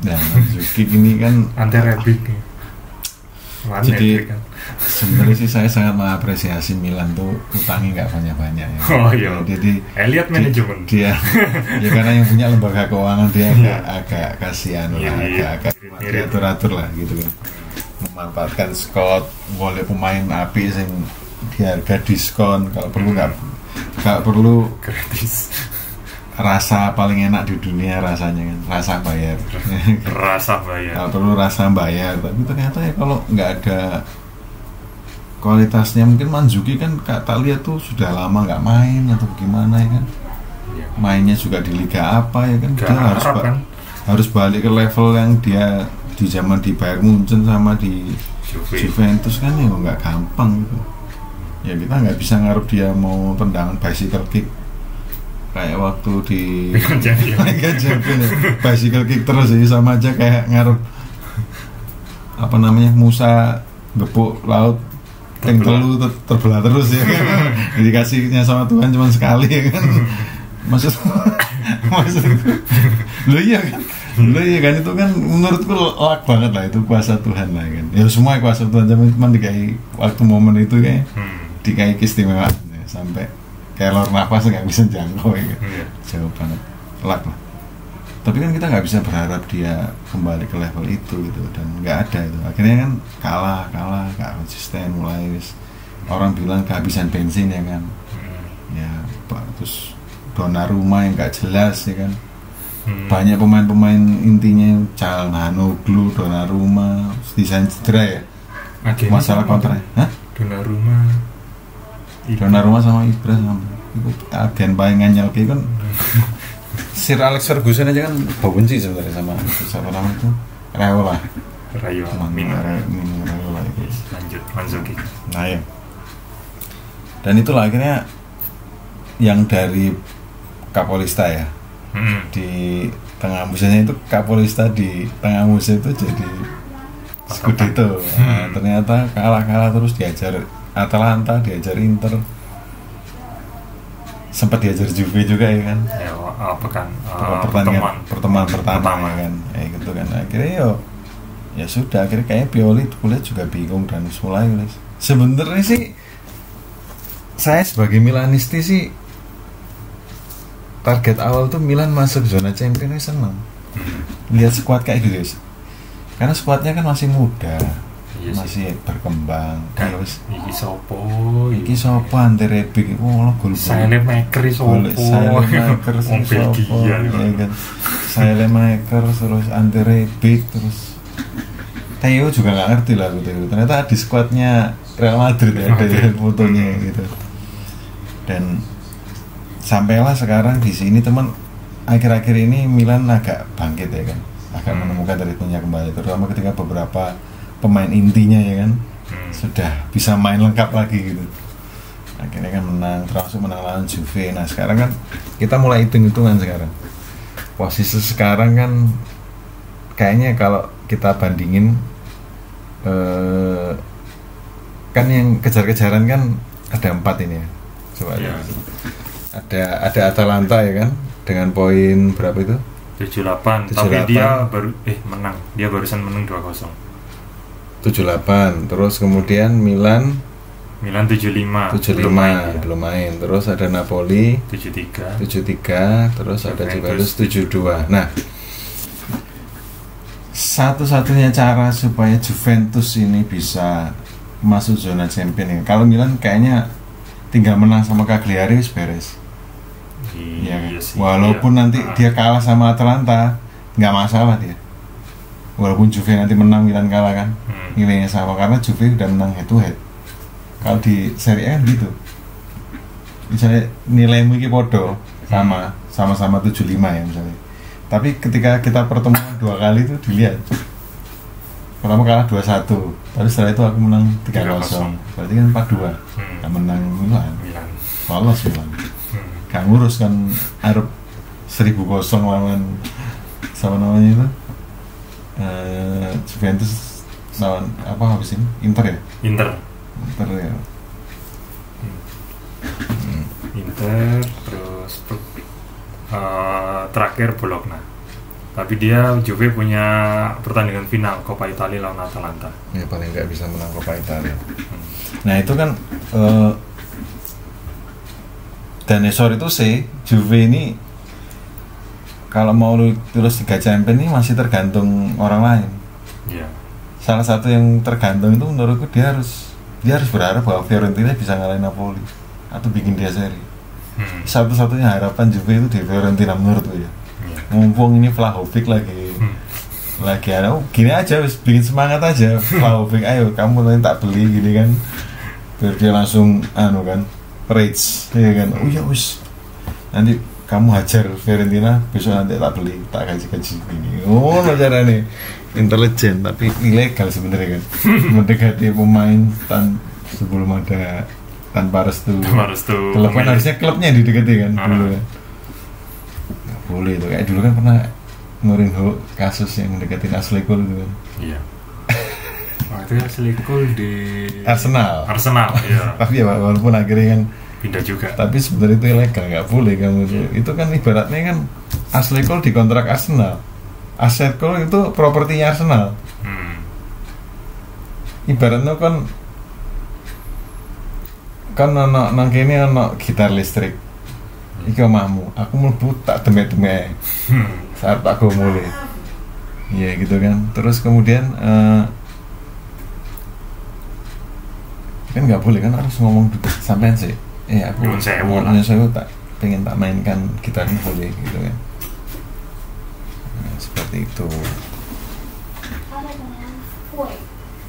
dan Zuki ini kan anti rabbit Warna Jadi- kan. sebenarnya sih saya sangat mengapresiasi Milan tuh utangnya nggak banyak-banyak ya. Oh, iya. Jadi Elliot manajemen. dia ya karena yang punya lembaga keuangan dia agak agak kasihan lah, agak agak Mirip. diatur-atur lah gitu kan. Memanfaatkan Scott, boleh pemain api sing di harga diskon kalau perlu nggak nggak perlu Gratis. Rasa paling enak di dunia rasanya kan rasa bayar Rasa bayar. nggak perlu rasa bayar tapi ternyata ya kalau nggak ada kualitasnya mungkin Manzuki kan kak tak lihat tuh sudah lama nggak main atau gimana ya kan Iya. mainnya juga di liga apa ya kan Gak dia harus ba- kan. harus balik ke level yang dia di zaman di Bayern Munchen sama di Juve. Juventus kan ya nggak gampang gitu ya kita nggak bisa ngarep dia mau tendangan bicycle kick kayak waktu di. Liga Champions ya. bicycle kick terus sih sama aja kayak ngarep apa namanya Musa gepuk laut yang Terbelah. telu ter- terbelah terus ya kan dikasihnya sama Tuhan cuma sekali ya kan maksud maksud lo iya kan lo iya kan itu kan menurutku luck banget lah itu kuasa Tuhan lah kan ya semua kuasa Tuhan cuma cuma dikai waktu momen itu kayak Hmm. dikai keistimewaan ya, sampai kayak lor nafas nggak bisa jangkau ya Iya. jauh banget luck lah tapi kan kita nggak bisa berharap dia kembali ke level itu gitu dan nggak ada itu akhirnya kan kalah kalah nggak konsisten mulai wis orang bilang kehabisan bensin ya kan Hmm. ya terus Donnarumma yang nggak jelas ya kan Hmm. banyak pemain-pemain intinya Calhanoglu, Donnarumma desain cedera ya masalah sama kontrak Hah? Donnarumma Ibra. Donnarumma sama Ibra sama. Itu agen paling nganyel kayak kan. Sir Alex Ferguson aja kan benci sebenarnya sama. Itu siapa nama itu? Reola Rayo teman Mino Mino Reola itu. Lanjut Manzuki nah ya dan itulah akhirnya yang dari Kapolista ya. Hmm. di tengah musimnya itu Kapolista di tengah musim itu jadi Scudetto. Nah, Hmm. ternyata kalah-kalah terus diajar Atalanta diajar Inter. Sempat diajar Juve juga ya kan? Ya uh, pekan uh, Pertandingan- pertemuan. pertama, Pertama. ya kan? Kayak gitu kan. Akhirnya yo ya sudah akhirnya kayaknya Pioli kuliah juga bingung dan mulai guys sebenarnya sih saya sebagai Milanisti sih target awal tuh Milan masuk zona Champions seneng. Hmm. lihat skuad kayak gitu guys karena skuadnya kan masih muda Iya sih. masih berkembang. Kan terus iki sopo iki sopo ante Rebic oh lo gol Silent maker sopo Wong terus sopo Belgia ya kan. Sailemaker terus Ante Rebic terus Theo juga nggak ngerti lah gitu ternyata di skuadnya Real Madrid ya ada ya fotonya gitu. Dan sampailah sekarang di sini teman akhir-akhir ini Milan agak bangkit ya kan. Agak Hmm. menemukan ritmenya kembali terutama ketika beberapa pemain intinya ya kan. Hmm. sudah bisa main lengkap lagi gitu. Akhirnya kan menang termasuk menang lawan Juve. Nah sekarang kan kita mulai hitung-hitungan sekarang. Posisi sekarang kan kayaknya kalau kita bandingin eh, kan yang kejar-kejaran kan ada empat ini ya. Coba lihat. ada ada Atalanta ya kan dengan poin berapa itu? 78 tapi 78. dia baru eh menang. Dia barusan menang 2-0 78 terus kemudian Milan Milan 75 75 belum main belum main terus ada Napoli 73 73 terus ada Juventus. Juventus 72 nah satu-satunya cara supaya Juventus ini bisa masuk zona champion ini. Kalau Milan kayaknya tinggal menang sama Cagliari wis beres. Iya, sih. Walaupun iya. nanti Ah. dia kalah sama Atalanta nggak masalah dia walaupun Juve nanti menang Milan kalah kan? Hmm. nilainya sama karena Juve udah menang head to head kalau di Serie A kan gitu. Misalnya nilaimu ini podo sama sama-sama 75 ya misalnya. Tapi ketika kita pertemuan dua kali itu dilihat. Pertama kalah 2-1 tapi setelah itu aku menang 3-0 berarti kan 4-2 Hmm. Nah, menang Milan. Milan. Lolos Milan. Hmm. gak ngurus kan Arab 1000 kosong lawan sama namanya itu eh, Juventus lawan apa habis ini Inter ya? Inter. Inter ya. Inter terus eh, terakhir Bologna. Tapi dia Juve punya pertandingan final Coppa Italia lawan Atalanta. Ya paling nggak bisa menang Coppa Italia. Hmm. nah itu kan eh, dan ya itu sih Juve ini kalau mau lu terus tiga champion ini masih tergantung orang lain. Iya. Salah satu yang tergantung itu menurutku dia harus dia harus berharap bahwa Fiorentina bisa ngalahin Napoli atau bikin dia seri. Hmm. satu-satunya harapan Juve itu di Fiorentina menurutku ya. Iya. mumpung ini Vlahovic lagi Hmm. lagi ada oh, gini aja wis bikin semangat aja. Vlahovic ayo kamu nanti tak beli gini kan. Biar dia langsung anu kan rage ya kan. Oh ya wis. Nanti kamu hajar Fiorentina besok nanti tak beli tak kasih gaji gini oh cara nih intelijen tapi ilegal sebenarnya kan? Mendekati pemain tan sebelum ada tanpa restu. Harus tuh klub kan harusnya klubnya yang didekati kan Ah. dulu kan? Nggak boleh tuh kayak dulu kan pernah Mourinho kasus yang mendekatin Ashley Cole itu kan? Iya. Waktu itu Gol di Arsenal. Arsenal ya tapi ya walaupun akhirnya kan pindah juga. Tapi sebenarnya itu ilegal nggak boleh kamu tuh itu kan ibaratnya kan Ashley Cole di kontrak Arsenal. Ashley Cole itu propertinya Arsenal. Hmm. ibaratnya kan kan ono nang kene ono gitar listrik. Iki omahmu. Aku mlebu tak demek-demek. Hmm. saat tak go mulai. Iya gitu kan. Terus kemudian eh, kan nggak boleh kan harus ngomong sampean sih eh aku Nyuwun sewu lah. nyuwun sewu tak pengen tak mainkan gitarnya boleh gitu kan. Nah, seperti itu.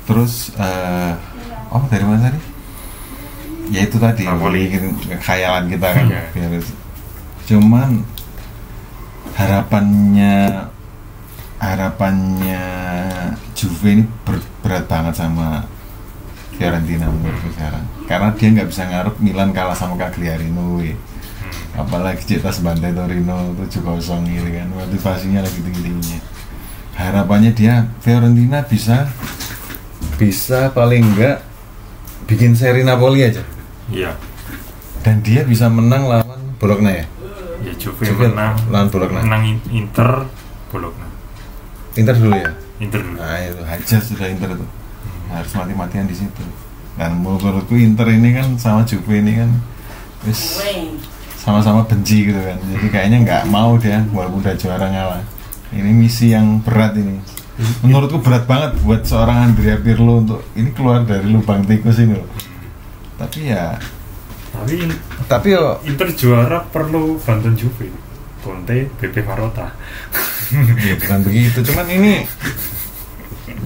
Terus eh, oh dari mana tadi? Ya itu tadi bikin khayalan kita kan Iya. biar cuman harapannya harapannya Juve ini ber- berat banget sama Fiorentina menurutku sekarang karena dia nggak bisa ngarep Milan kalah sama Cagliarino we. Hmm. apalagi cetas bantai Torino 7-0 gitu kan motivasinya lagi tinggi-tingginya harapannya dia Fiorentina bisa bisa paling enggak bikin seri Napoli aja Iya. dan dia bisa menang lawan Bologna ya Ya Juve Juve menang. lawan Bologna Menang In- Inter Bologna. Inter dulu ya Inter dulu. nah itu aja sudah Inter tuh harus mati-matian di situ. Dan menurutku Inter ini kan sama Juve ini kan wis sama-sama benci gitu kan. Jadi kayaknya nggak mau dia walaupun udah juara ngalah. Ini misi yang berat ini. Menurutku berat banget buat seorang Andrea Pirlo untuk ini keluar dari lubang tikus ini loh. Tapi ya Tapi In- tapi yo Inter juara perlu bantuan Juve. Conte, BP Marotta. ya bukan begitu. Cuman ini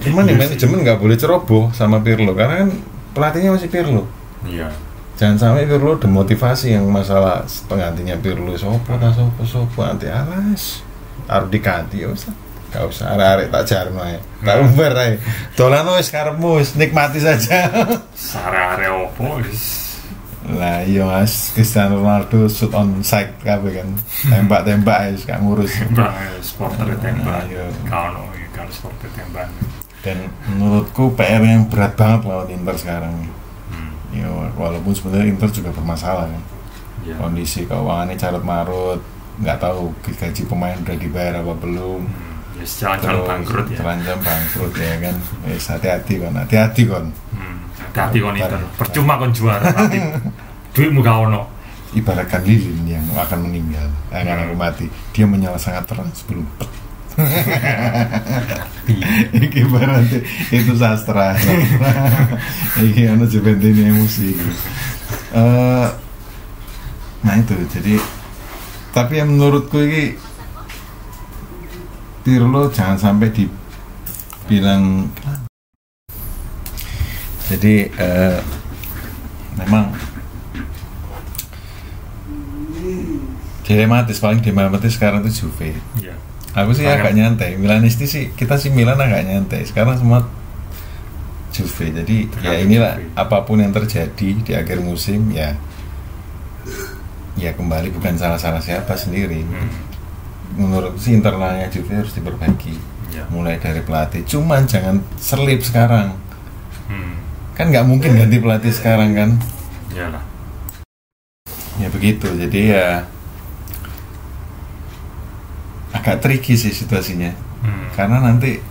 cuman ya Iya manajemen nggak boleh ceroboh sama Pirlo karena kan pelatihnya masih Pirlo. Iya. jangan sampai Pirlo demotivasi yang masalah penggantinya Pirlo sopo ta sopo sopo nanti alas. Harus diganti ya usah gak usah arek-arek tak jarno ae. Tak umbar ae. Dolan wis karepmu nikmati saja. Sare-are opo wis. lah iya mas. Cristiano Ronaldo shoot on side kabeh kan. Tembak-tembak wis gak ngurus. Mbak supporter tembak. Iya. Kalau kalau supporter tembak. Dan menurutku PR yang berat banget lawan Inter sekarang Hmm. ya walaupun sebenarnya Inter juga bermasalah kan Iya. kondisi keuangannya carut marut nggak tahu gaji pemain udah dibayar apa belum Hmm. Ya jalan-jalan bangkrut ya. terancam bangkrut ya kan Wes hati-hati kon hati-hati kon Hmm. Hati-hati kon Inter. Percuma kon juara tapi duitmu gak ono. ibaratkan lilin yang akan meninggal akan aku mati dia menyala sangat terang sebelum pet Iki ibaratnya itu sastra. Iki anu Juventini emosi Eh, Nah itu jadi Tapi yang menurutku ini Pirlo jangan sampai dibilang Jadi eh, Memang Dilematis paling dilematis sekarang itu Juve. Iya. Aku sih Banyak. agak nyantai. Milanisti sih kita sih Milan agak nyantai. Sekarang semua Juve. Jadi ya Tergantung inilah Juve. apa pun yang terjadi di akhir musim ya ya kembali bukan salah-salah siapa sendiri. Hmm. Menurut sih internalnya Juve harus diperbaiki. Iya. Mulai dari pelatih. Cuman jangan selip sekarang. Hmm. Kan nggak mungkin ganti pelatih sekarang kan. Iyalah. Ya begitu. Jadi ya agak tricky sih situasinya. Hmm. karena nanti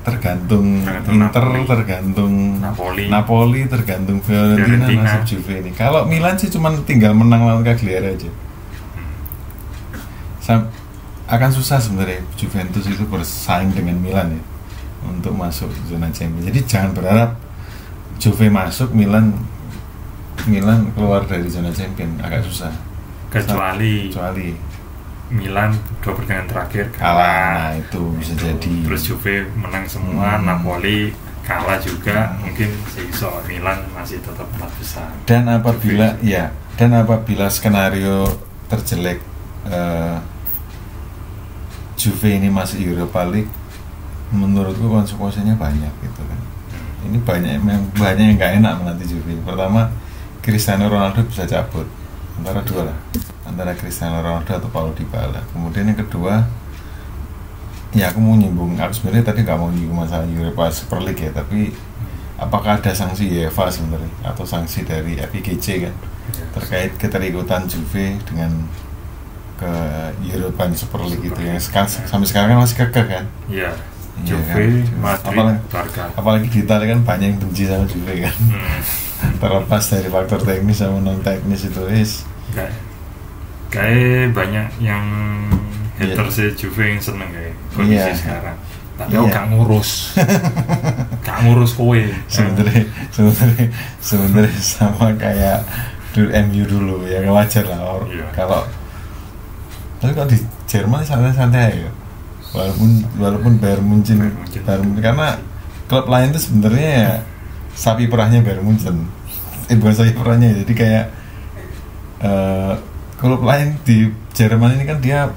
tergantung Tergantung Inter, Napoli. tergantung Napoli. Napoli, tergantung Fiorentina, nasib Juve ini. Kalau Milan sih cuma tinggal menang lawan Cagliari aja. Sam- akan susah sebenarnya Juventus itu bersaing dengan Milan ya untuk masuk zona Champions. Jadi jangan berharap Juve masuk, Milan Milan keluar dari zona Champions agak susah. Kecuali Kecuali Milan dua pertandingan terakhir kalah, nah itu bisa jadi. Terus Juve menang semua, Hmm. Napoli kalah juga. Hmm. Mungkin seiso Milan masih tetap empat besar. dan apabila ya dan apabila skenario terjelek eh, Juve ini masih Europa League menurutku konsekuensinya banyak gitu kan ini banyak memang banyak yang nggak enak menanti Juve pertama Cristiano Ronaldo bisa cabut antara dua lah antara Cristiano Ronaldo atau Paulo Dybala kemudian yang kedua ya aku mau nyinggung aku sebenarnya tadi nggak mau nyinggung masalah Europa Super League ya tapi apakah ada sanksi UEFA sebenarnya atau sanksi dari FIGC kan terkait keterikatan Juve dengan ke European Super League itu yang sekarang, sampai sekarang kan masih kekeh kan Iya. Iya Juve, kan? Madrid, Apalagi- Barca. apalagi di Italia kan banyak yang benci sama Juve kan Hmm. terlepas dari faktor teknis sama non teknis itu is Enggak. kayak banyak yang Iya. haters yeah. Juve yang seneng kayak kondisi Iya. sekarang tapi Iya. aku gak ngurus gak ngurus kowe sebenarnya sebenarnya sebenarnya sama kayak dulu MU dulu ya wajar lah or- Iya. kalau tapi kalau di Jerman santai-santai ya walaupun walaupun Bayern Munchen Bayern Munchen. Bayern Munchen karena klub lain itu sebenarnya ya sapi perahnya Bayern Munchen eh bukan sapi perahnya ya, jadi kayak eh, klub lain di Jerman ini kan dia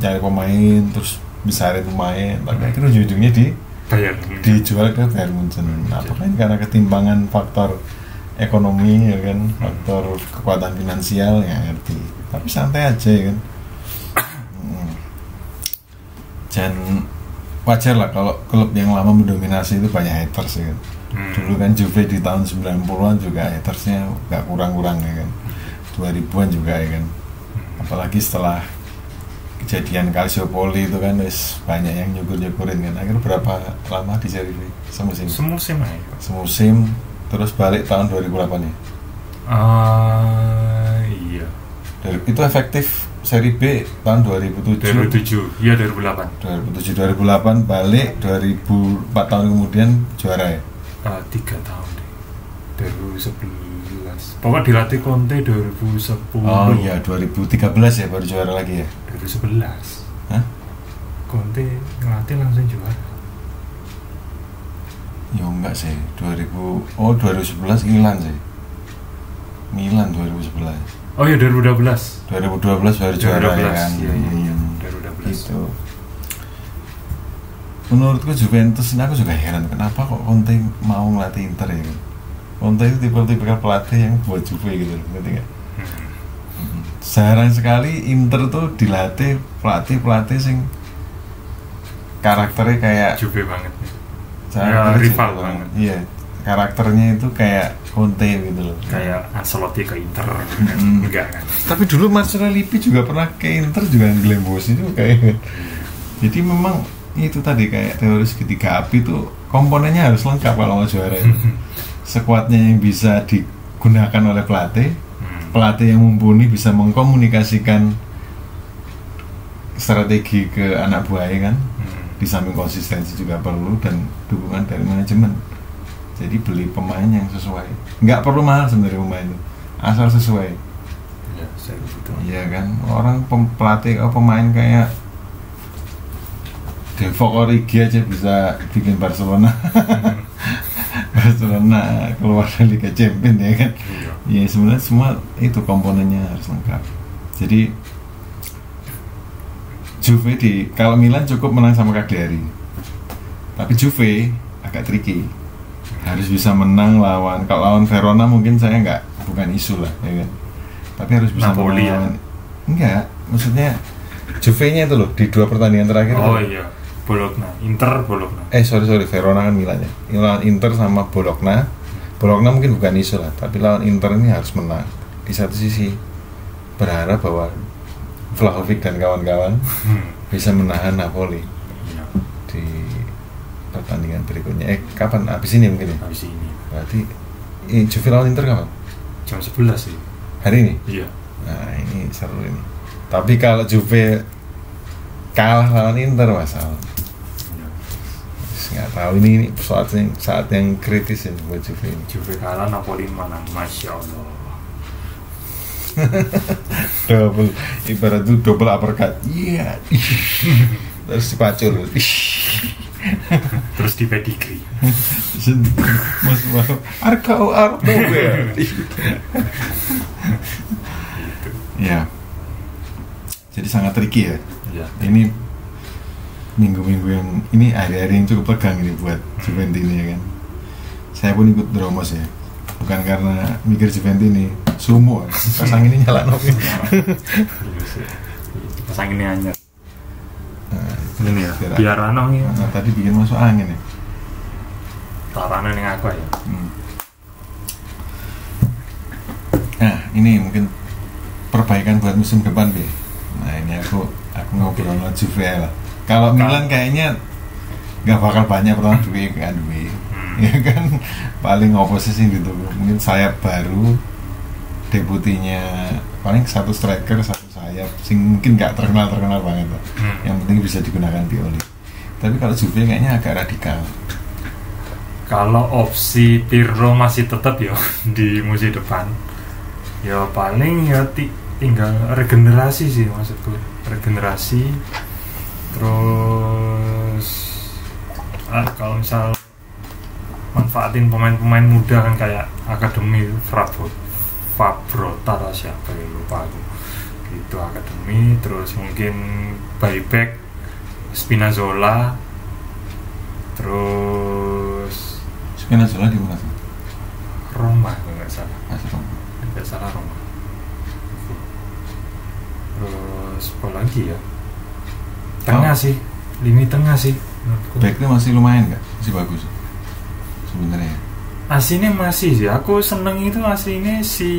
cari pemain terus bisa pemain tapi akhirnya ujung-ujungnya di dijual ke Bayern Munchen. Apakah ini karena ketimbangan faktor ekonomi ya kan, faktor kekuatan finansial ya ngerti. Tapi santai aja ya kan. Hmm. Dan wajar lah kalau klub yang lama mendominasi itu banyak haters ya kan. Hmm. Dulu kan Juve di tahun 90-an juga hatersnya gak kurang-kurang ya kan. 2000-an juga ya kan. Apalagi setelah kejadian Calciopoli itu kan wis banyak yang nyukur-nyukurin kan. Akhirnya berapa lama di Serie B? Semusim. semusim aja Semusim terus balik tahun 2008 ya. ah iya Dari- Itu efektif Serie B tahun 2007. 2007 iya 2008 2007 2008 balik 2004 tahun kemudian juara ya. Ah, tiga tahun deh 2011 pokoknya dilatih Conte 2010 Oh iya 2013 ya baru juara lagi ya. 2011 Hah? Conte ngelatih langsung juara Ya enggak sih, 2000 oh 2011 Milan sih. Milan 2011. oh iya 2012 2012 baru juara ya 2012 kan. iya iya iya Hmm, 2012 Gitu. Menurutku Juventus ini aku juga heran kenapa kok Conte mau ngelatih Inter ya. Conte itu tipe-tipe pelatih yang buat Juve gitu loh, ngerti nggak? Hmm. Jarang sekali Inter tuh dilatih pelatih-pelatih sing karakternya kayak Juve banget Ya, rival banget. Iya, karakternya itu kayak Conte gitu loh. kayak Ancelotti ke Inter Hmm. enggak kan Tapi dulu Marcelo Lippi juga pernah ke Inter juga ngelembos itu kayak. Jadi memang itu tadi kayak teori segitiga api itu komponennya harus lengkap kalau mau juara itu. Sekuatnya yang bisa digunakan oleh pelatih, Hmm. pelatih yang mumpuni bisa mengkomunikasikan strategi ke anak buahnya kan. Hmm. Di samping konsistensi juga perlu dan dukungan dari manajemen. Jadi beli pemain yang sesuai. Nggak perlu mahal sebenarnya pemain itu, asal sesuai. ya saya gitu Iya kan, orang pelatih oh, pemain kayak Devok Origi aja bisa bikin Barcelona. Barcelona keluar dari Liga Champions ya kan? Iya. Ya sebenarnya semua itu komponennya harus lengkap. Jadi Juve di kalau Milan cukup menang sama Cagliari. Tapi Juve agak tricky. Harus bisa menang lawan kalau lawan Verona mungkin saya nggak bukan isu lah ya kan? Tapi harus bisa Napoli ya? menang enggak maksudnya Juve-nya itu loh di dua pertandingan terakhir oh tuh. iya Bologna Inter Bologna. Eh sorry sorry Verona kan Milan ya lawan Inter sama Bologna. Bologna mungkin bukan isu lah tapi lawan Inter ini harus menang. Di satu sisi berharap bahwa Vlahovic dan kawan-kawan hmm. bisa menahan Napoli iya. di pertandingan berikutnya. Eh kapan? Habis ini mungkin ya? Habis ini. Berarti ini Juve lawan Inter kapan? Jam 11 sih. Hari ini? Iya. Nah ini seru ini. Tapi kalau Juve kalah lawan Inter masalah nggak tahu ini, ini saat yang saat yang kritis ya buat Juve ini. Juve kalah Napoli menang Masya Allah. Double ibarat itu double uppercut iya. Terus dipacul. Terus di pedigree. Mas mau arkau nowhere ya. Jadi sangat tricky ya. Iya. Ini minggu-minggu yang ini hari-hari yang cukup tegang ini buat Juventus ini ya kan? Saya pun ikut dromos ya. Bukan karena mikir Juventus ini sumo ya. pasang ini nyala nopi Iya pasang ini hanya nah, ini ya biar- biar ano ya nah, tadi bikin masuk angin ya. Tarana yang aku ya. Hmm. nah ini mungkin perbaikan buat musim depan bi nah ini aku aku ngobrol sama Juve lah kalau Milan kayaknya nggak bakal banyak pertama duit kan duit Hmm. ya kan? Paling oposisi gitu mungkin sayap baru debutinya paling satu striker satu sayap sayap sing mungkin nggak terkenal terkenal banget lah. Hmm. yang penting bisa digunakan Pioli. Tapi kalau Juve kayaknya agak radikal. Kalau opsi Pirlo masih tetap ya di musim depan ya paling ya ti- tinggal regenerasi sih maksudku. Regenerasi terus ah, kalau misal manfaatin pemain-pemain muda kan kayak akademi Fabro Fabro Tata siapa ya lupa aku itu akademi terus mungkin buyback Spinazzola terus Spinazzola di mana sih? Roma kalau nggak salah Masih Roma. nggak salah Roma terus apa lagi ya tengah Oh. sih lini tengah sih menurutku Backnya masih lumayan nggak? Masih bagus sebenarnya. aslinya masih sih aku seneng itu aslinya si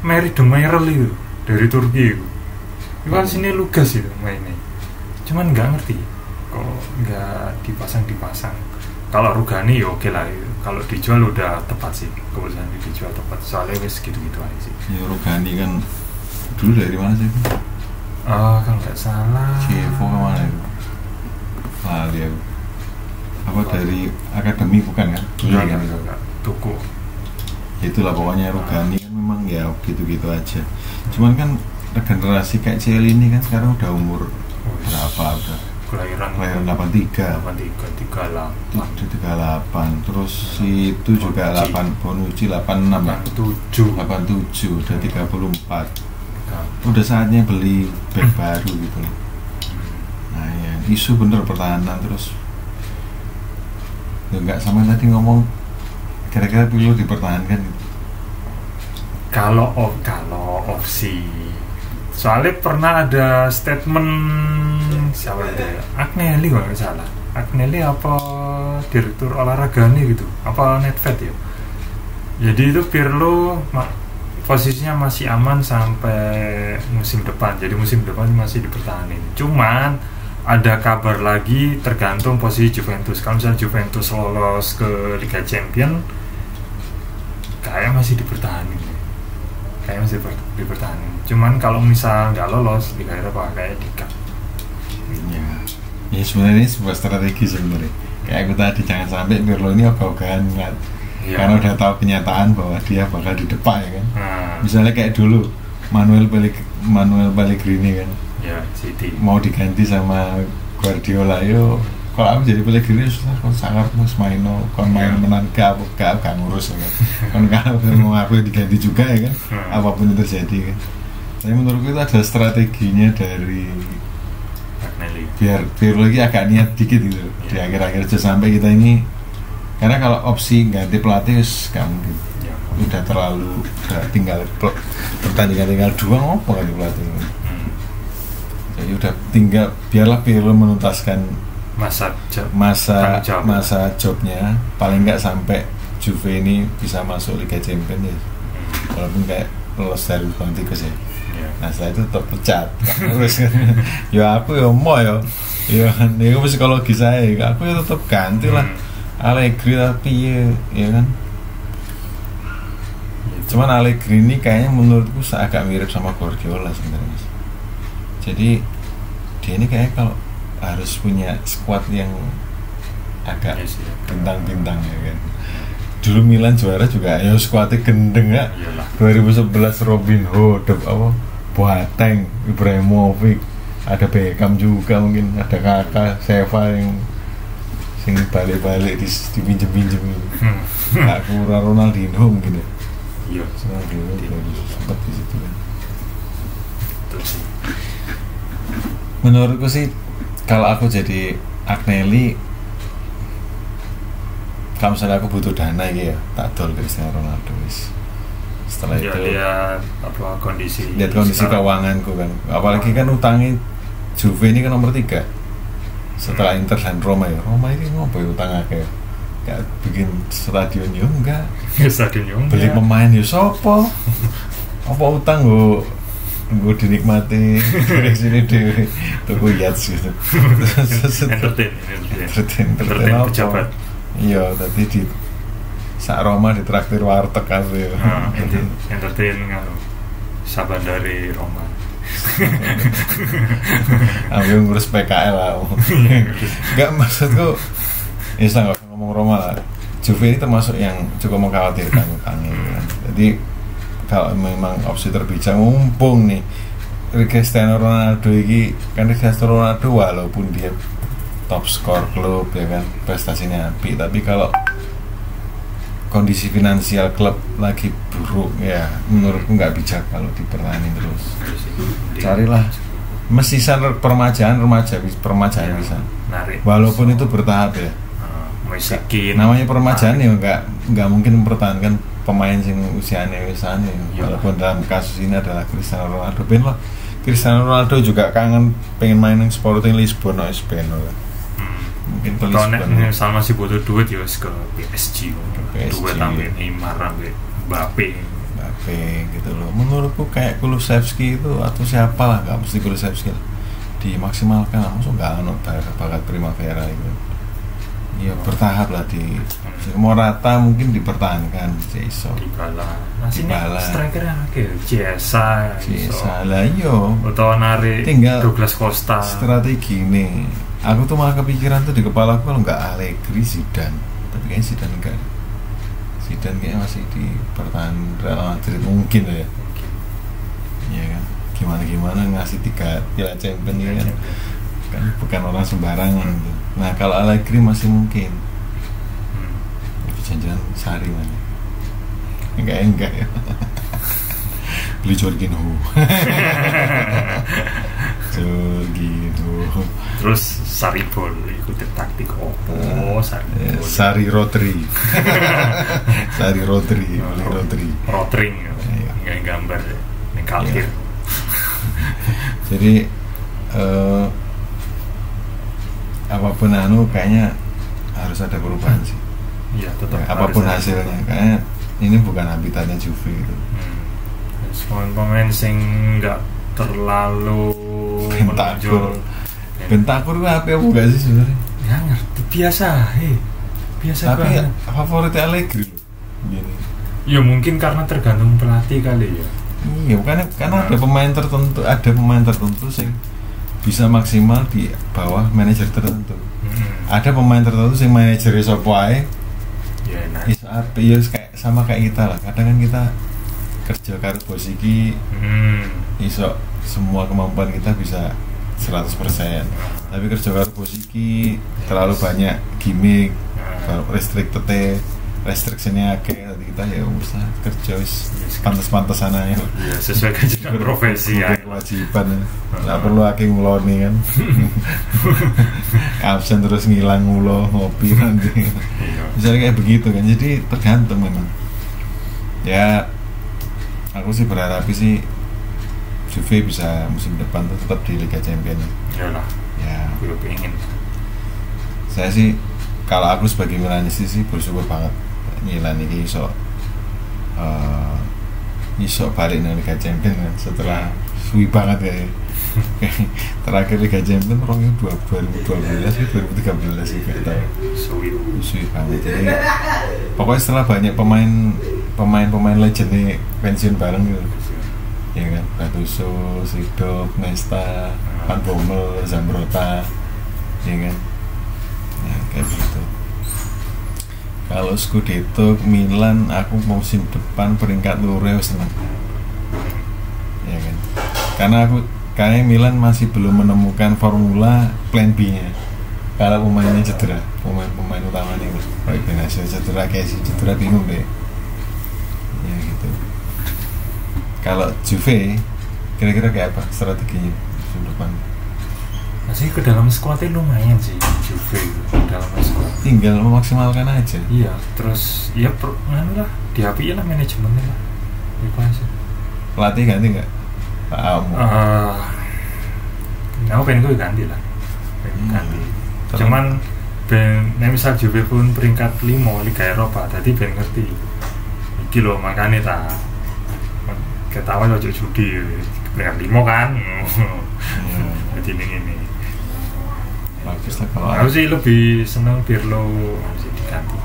Mary Demairel itu dari Turki itu itu Hmm. aslinya lugas itu mainnya cuman nggak ngerti kok nggak dipasang dipasang kalau Rugani ya oke lah kalau dijual udah tepat sih keputusan dijual tepat soalnya wes gitu gitu aja sih Ya Rugani kan dulu dari mana sih? Oh, kalau nggak salah. Chievo ke mana itu? Lali aku. Apa dari akademi bukan kan? Iya enggak, kan? Tuku. Itulah pokoknya Rugani kan memang ya gitu-gitu aja. Cuman kan regenerasi kayak CL ini kan sekarang udah umur berapa udah? Kelahiran Kelahiran 83. 83, 38, Itu 38 terus si itu juga Bonucci. 8 Bonucci 86 ya 87. 87 udah 34 udah saatnya beli back baru gitu loh. Nah ya isu bener pertahanan terus. Ya nggak sama tadi ngomong kira-kira perlu dipertahankan gitu. Kalau op, kalau opsi soalnya pernah ada statement siapa itu ya? Agnelli kalau nggak salah. Agnelli apa direktur olahraga nih gitu? Apa Netfed ya? Jadi itu Pirlo posisinya masih aman sampai musim depan. Jadi musim depan masih dipertahanin. Cuman ada kabar lagi tergantung posisi Juventus. Kalau misalnya Juventus lolos ke Liga Champion kayak masih dipertahanin. Kayak masih diper- dipertahanin. Cuman kalau misal nggak lolos Liga Eropa kayak di cut. ya ya sebenarnya ini sebuah strategi sebenarnya. Kayak aku tadi jangan sampai Pirlo ini ogah-ogahan Iya. karena udah tahu kenyataan bahwa dia bakal di depan ya kan? Nah, misalnya kayak dulu Manuel Pelleg- Manuel Pellegrini kan? Ya City. Mau diganti sama Guardiola yo. Kalau aku jadi Pellegrini susah kon sangar mas main no kon main Iya. menan gak apa gak gak ngurus ya kan? Kon kalau mau aku diganti juga ya kan? Hmm. apa pun yang terjadi kan? Tapi menurutku itu ada strateginya dari biar biar lagi agak niat dikit gitu. Di Iya. akhir-akhir aja sampai kita ini karena kalau opsi ganti pelatih ya. Udah terlalu udah tinggal pertandingan tinggal dua ngopo ganti pelatih? Hmm. jadi udah tinggal biarlah Pirlo menuntaskan masa ja- masa jawab. masa jobnya. Paling nggak sampai Juve ini bisa masuk Liga Champions ya. Hmm. walaupun kayak lolos dari bukan tikus ya. Nah setelah itu tetap pecat. Terus ya aku ya mau ya. Ya kan itu psikologi saya. Aku ya tetap ganti lah. Hmm. Allegri tapi ya, ya kan? Cuman Allegri ini kayaknya menurutku agak mirip sama Guardiola sebenarnya jadi dia ini kayaknya kalau harus punya squad yang agak Iya. ya. bintang-bintang ya kan? Dulu Milan juara juga ya squadnya gendeng ya iyalah. 2011 Robin Hood apa? Boateng Ibrahimovic ada Beckham juga mungkin ada kakak Seva yang sing balik-balik di dipinjem-pinjem. Hmm. nggak kurang Ronaldinho mungkin ya? Iya. Ronaldinho sempat di situ kan. Menurutku sih kalau aku jadi Agnelli kalau misalnya aku butuh dana gitu ya tak dol Cristiano Ronaldo wis. Setelah ya itu lihat apa kondisi lihat kondisi sekarang. keuanganku kan. Apalagi kan utangnya Juve ini kan nomor tiga setelah Hmm. Inter dan Roma ya. Roma ini ngopo ya utang akeh? Gak bikin stadion ya enggak? Ya stadion yang beli pemain ya sopo? Apa utang gue gue dinikmati dari sini dewe tuku yachts gitu entertain entertain. Entertain entertain pejabat. Iya tadi di sak Roma ditraktir warteg aku ya enter- entertain nganu. Saban dari Roma ambil ngurus PKL lah. Nggak maksudku ya nggak usah ngomong Roma lah. Juve ini termasuk yang cukup mengkhawatirkan utangnya kan. jadi kalau memang opsi terbijak mumpung nih Cristiano Ronaldo ini kan Cristiano Ronaldo walaupun dia top skor klub ya kan prestasinya api. Tapi kalau kondisi finansial klub lagi buruk ya menurutku nggak bijak kalau dipertahankan terus. Carilah mesisan permajaan remaja permajaan Ya, bisa. Narik. Walaupun itu bertahap ya. Moisekin namanya permajaan ya nggak nggak mungkin mempertahankan pemain sing usianya misalnya walaupun dalam kasus ini adalah Cristiano Ronaldo. Ben lah Cristiano Ronaldo juga kangen pengen main yang Sporting Lisbon no Spain. Hmm. mungkin Lisbon sama si butuh duit ya ke PSG duit sampai Neymar sampai Mbappe. Mbappe gitu loh. Menurutku kayak Kulusevski itu atau siapa lah nggak mesti Kulusevski lah. Dimaksimalkan maksud nggak anu bakat Primavera itu. Ya bertahap lah di Morata mungkin dipertahankan Jaiso Dybala. Nah sini Dybala. strikernya akeh Ciesa Jaiso lah yo atau narik Tinggal Douglas Costa. strategi nih aku tuh malah kepikiran tuh di kepala aku kalau nggak Allegri Zidane. Tapi kayaknya Zidane enggak Zidane kayaknya masih di pertahanan Real Madrid. Mungkin ya. Iya kan? Gimana gimana ngasih tiga piala champion ini kan? Kan bukan orang sembarangan tuh. nah kalau Allegri masih mungkin. Hmm. itu jangan Sari mana? Enggak enggak ya. Beli Jorginho Jorginho terus Saripol ikuti taktik opo? Eh, Saripol Sari Rotri. Sari Rotri beli Rotri. Rotring Iya. nggak gambar yang kalkir Iya. jadi eh, apa pun anu kayaknya harus ada perubahan sih. Iya tetap Ya, apa pun harus ada. hasilnya. kayaknya ini bukan habitatnya Juve gitu. Hmm. Pemain-pemain sing nggak terlalu Bentakur. Ya. Bentakur itu apa apa gak sih sebenarnya Ya ngerti biasa, hei. Biasa tapi banget. favoritnya Allegri gini Ya mungkin karena tergantung pelatih kali ya. iya karena karena ada pemain tertentu ada pemain tertentu sing bisa maksimal di bawah manajer tertentu Hmm. ada pemain tertentu sing manajernya sopo ae Ya ape ya kayak sama kayak kita lah kadang kan kita kerja karo bos iki Hmm. iso semua kemampuan kita bisa 100% tapi kerja karo bos iki terlalu banyak gimmick restricted restriksinya akeh. Tadi kita ya usah kerja wis Yes. pantes-pantesan aja Ya sesuai dengan profesi ya. Kewajiban. Nggak perlu akeh nguloni kan? Absen terus ngilang ngulo ngopi nanti. Iya. misalnya kayak begitu kan? Jadi tergantung memang. Ya aku sih berharap sih Juve bisa musim depan tuh tetap di Liga Champions. Ya lah, ya. Gue pengen. saya sih kalau aku sebagai Milanisti sih bersyukur banget Milan ini iso eh, iso balik nang Liga Champions kan setelah suwi banget ya. Terakhir Liga Champions orang itu 2012 2013 sih kita Sweet. suwi. Banget. Jadi pokoknya setelah banyak pemain pemain pemain legend nih pensiun bareng gitu ya kan? Gattuso, Sidorf, Nesta, Van Bommel, Zambrota. Ya kan? Ya kayak gitu. Kalau Scudetto Milan aku musim depan peringkat luar seneng ya kan? Karena aku kayaknya Milan masih belum menemukan formula plan B nya kalau pemainnya cedera pemain-pemain utamanya. Roy Benasio cedera kayak si cedera bingung deh ya gitu kalau Juve kira-kira kayak apa strateginya musim depan Masih ke dalam squadnya lumayan sih Juve ke dalam squad. tinggal memaksimalkan aja Iya, terus ya per, anu lah, diapi lah manajemennya lah. Itu aja. pelatih ganti nggak Pak Amu Eh, aku pengen gue ganti lah, pengen Hmm. ganti. Terus? Cuman ben, nah misal Juve pun peringkat lima Liga Eropa, tadi ben ngerti. Iki loh makanya ta. Ketawa ojo judi, peringkat lima kan. Iya. Jadi ini ini. bagus lah kalau Aku sih lebih seneng Pirlo masih diganti.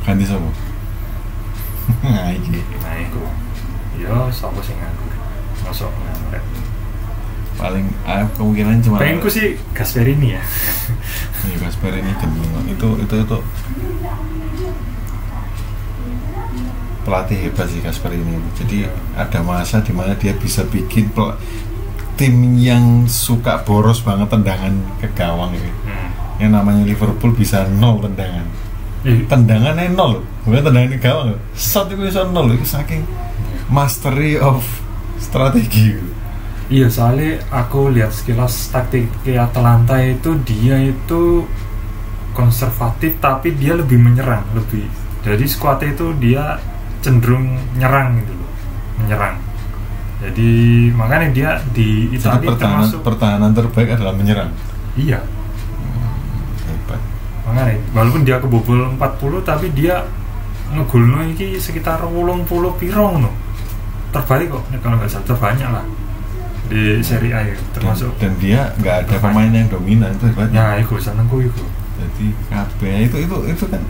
ganti sama nah ini Nah itu, ya siapa sih nganggur? Masuk nganggur. paling ah, kemungkinan cuma pengenku sih Gasperini ya Iya, Gasper ini gendeng itu itu itu pelatih hebat sih Gasper ini. Jadi ada masa di mana dia bisa bikin pel- tim yang suka boros banget tendangan ke gawang ya. hmm. yang namanya Liverpool bisa nol tendangan. Ih, tendangannya nol bukan tendangan ke gawang shot itu bisa nol itu saking mastery of strategi. Iya soalnya aku lihat sekilas taktik Atalanta itu dia itu konservatif tapi dia lebih menyerang lebih. Jadi skuadnya itu dia cenderung nyerang gitu loh. Menyerang. Jadi makanya dia di Italia pertahanan termasuk pertahanan terbaik adalah menyerang? Iya. Hebat. Makanya walaupun dia kebobol 40 tapi dia ngegulno iki sekitar 80 piro no terbaik kok kalau nggak salah terbanyak lah di Serie A ya, dan, termasuk dan dia nggak ada pemain yang dominan itu hebatnya ya itu senengku itu jadi KB itu itu itu kan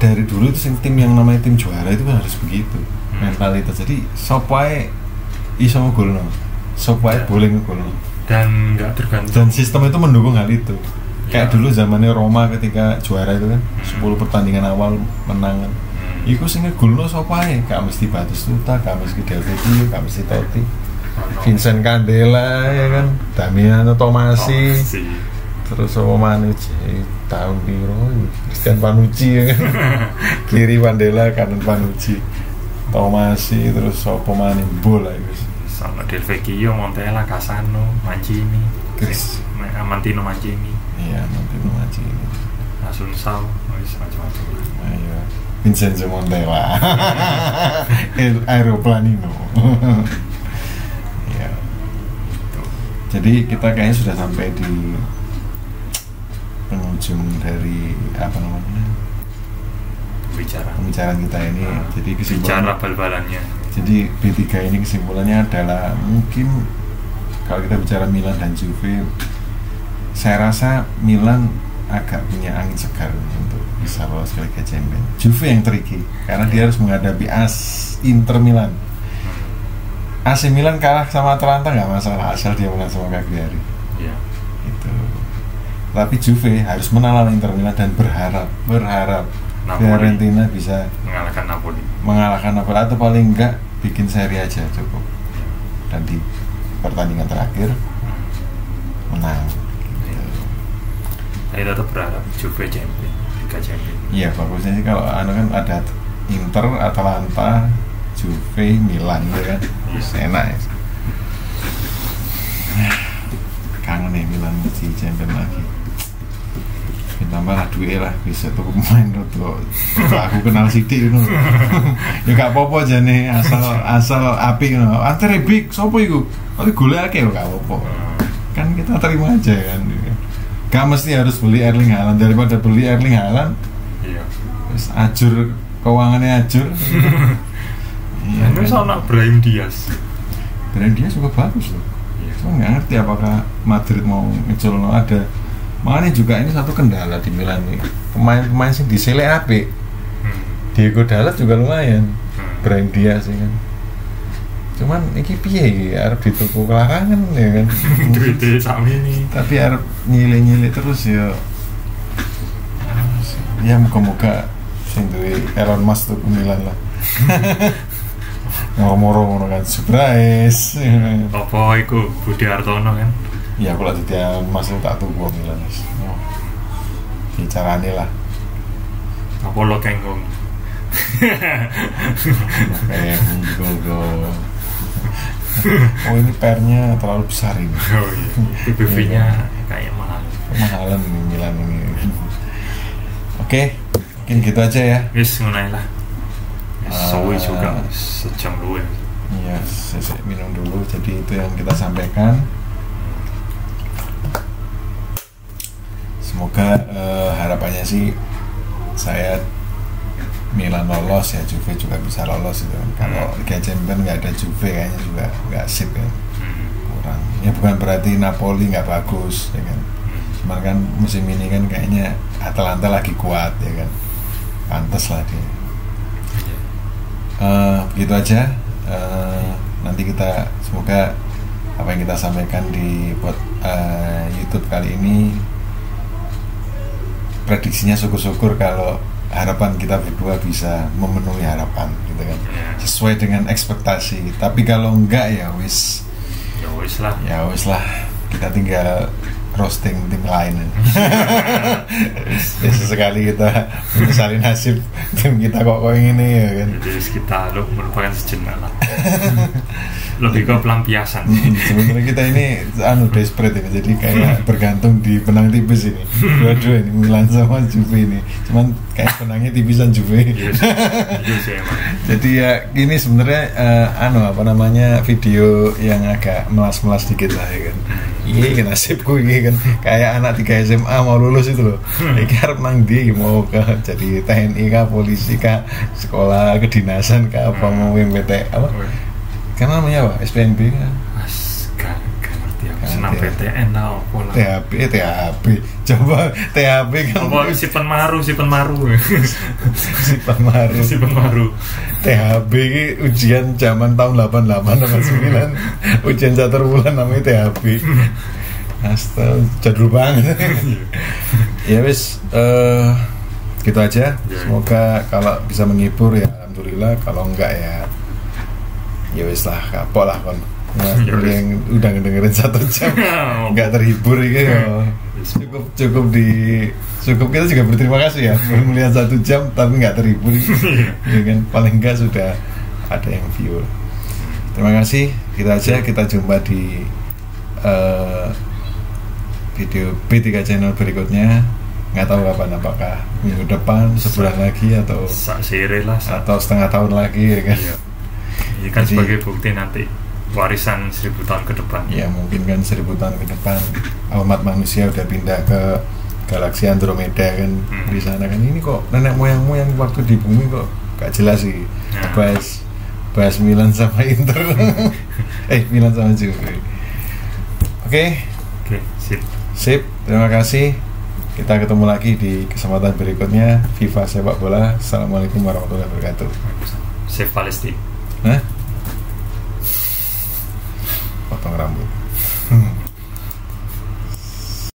dari dulu itu sing tim yang namanya tim juara itu kan harus begitu. Hmm. mentalitas jadi sopai iso ngegolno. Sopai Ya. boleh ngegolno. Dan nggak tergantung. Dan sistem itu mendukung hal itu. Kayak Ya. dulu zamannya Roma ketika juara itu kan Hmm. 10 pertandingan awal menang kan. Hmm. Iku sing ngegolno sopai gak mesti Batistuta, gak mesti Del Vecchio, gak mesti Totti. Vincent Candela ya kan. Damiano Tomasi. Sih. terus apa maneh Tahun piro Christian Panucci ya kan? Kiri Mandela kanan Panucci. Tomasi terus apa maneh bola itu sama Del Vecchio, Montella, Casano, Mancini, Chris. Ma- Amantino Mancini, iya nanti Panucci Asunsao, wis macam-macam ayo. Vincenzo Montella. El Aeroplanino. Ya jadi kita kayaknya sudah sampai di penghujung dari apa namanya? Bicara pembicaraan kita ini. Ah, jadi bicara kesimpulannya bal-balannya. Jadi B3 ini kesimpulannya adalah mungkin kalau kita bicara Milan dan Juve saya rasa Milan agak punya angin segar untuk bisa lolos ke Liga Champions. Juve yang tricky karena dia harus menghadapi AS Inter Milan. AC Milan kalah sama Atalanta nggak masalah asal dia menang sama Cagliari. Ya itu tapi Juve harus menang lawan Inter Milan dan berharap berharap Napoli. Fiorentina bisa mengalahkan Napoli. mengalahkan Napoli. Atau paling enggak bikin seri aja cukup. Dan di pertandingan terakhir menang. Gitu. saya tetap berharap Juve champion Liga Champion. Iya bagusnya sih kalau anu kan ada Inter Atalanta Juve Milan ya kan? Terus enak ya. Kangen ya Milan mesti champion lagi tambah lah duit lah bisa tuh pemain tuh aku kenal Siti itu ya gak apa-apa aja nih asal asal api gitu antar big sopo iku? Tapi gule akeh gak apa-apa. Kan kita terima aja kan. Gak mesti harus beli Erling Haaland. Daripada beli Erling Haaland iya. terus ajur keuangannya ajur. Iya ini sama Brahim Diaz. Brand dia juga bagus loh Iya. Cuma nggak ngerti apakah Madrid mau ngecol ada makanya juga ini satu kendala di Milan nih. Pemain-pemain sih disele ape Hmm. Diego Dalot juga lumayan. Hmm. brand dia sih kan. Cuman iki piye iki? Arep dituku kelarangan ya kan. Duitnya sami ini tapi arep nyile-nyile terus ya. Ya sing duwe Elon Musk tuh Milan lah. Ngomong ngono kan. Surprise apa iku Budi Hartono kan ya kalau jadi Elon Musk itu tak tunggu Milan wis. Oh. bicarane lah. Apa lo kenggong kayak oh ini pernya terlalu besar ini. Oh iya. PBV nya kayak mahal. Kemahalan nih Milan ini. Oke mungkin gitu aja ya. Wis ngunai lah. Ah. juga sejam dua Iya, saya minum dulu. Jadi itu yang kita sampaikan. Semoga eh, harapannya sih saya Milan lolos ya, Juve juga bisa lolos itu. Kalau Liga Champions nggak ada Juve kayaknya juga nggak sip ya, Hmm. kurang. Ya bukan berarti Napoli nggak bagus ya kan. Cuman kan musim ini kan kayaknya Atalanta lagi kuat ya kan. Pantes lah dia. Eh, begitu aja Eh, nanti kita semoga apa yang kita sampaikan di buat eh, YouTube kali ini prediksinya syukur-syukur kalau harapan kita berdua bisa memenuhi harapan gitu kan. Ya. sesuai dengan ekspektasi. Tapi kalau enggak ya wis. Ya wis lah. Ya wis lah. Kita tinggal roasting tim lain. Ya sesekali kita menyesali nasib tim kita kok kok ini ya kan? Jadi kita lo merupakan sejenak lah. Lebih ke pelampiasan. Hmm, sebenarnya kita ini anu desperate ini. Jadi kayak bergantung di penang tipis ini. Dua-dua ini Milan sama Juve ini. Cuman kayak penangnya tipisan Juve. Iya iya jadi ya ini sebenarnya eh, anu apa namanya video yang agak melas-melas dikit lah ya kan iya ini nasibku ini kan kayak anak 3 SMA mau lulus itu loh. Ini harap nang di mau ke jadi TNI kah polisi kah sekolah kedinasan kah apa mau MPT apa? Karena namanya apa? SPNB kan mas gak, gak ngerti aku Gak senang ya. PTN tau lah. THB THB coba THB kan apa si penmaru si penmaru si Pamaru si penmaru THB ini ujian zaman tahun 88 sama 9 ujian catur bulan namanya THB Astaga, jadul banget. Ya wis eh gitu aja. Ya. semoga kalau bisa menghibur ya alhamdulillah. Kalau enggak ya ya wis lah kapok lah kon Nah, yang udah ngedengerin satu jam. Nggak terhibur ini ya. cukup cukup di cukup kita juga berterima kasih ya. Melihat satu jam tapi nggak terhibur. Ya kan paling enggak sudah ada yang view. Terima kasih. Kita aja kita jumpa di eh, video B3 channel berikutnya. Nggak tahu kapan apakah minggu depan sebulan lagi atau lah atau setengah tahun lagi ya kan? Iya. Ini kan Jadi- sebagai bukti nanti warisan seribu tahun ke depan. ya mungkin kan seribu tahun ke depan umat manusia udah pindah ke galaksi Andromeda kan Hmm. di sana kan ini kok nenek moyangmu yang waktu di bumi kok gak jelas sih Nah. bahas bahas Milan sama Inter eh Milan sama Juve oke Oke, sip. sip terima kasih kita ketemu lagi di kesempatan berikutnya Viva sepak bola assalamualaikum warahmatullahi wabarakatuh Save Palestine. Hah? papá Grambo. Mm.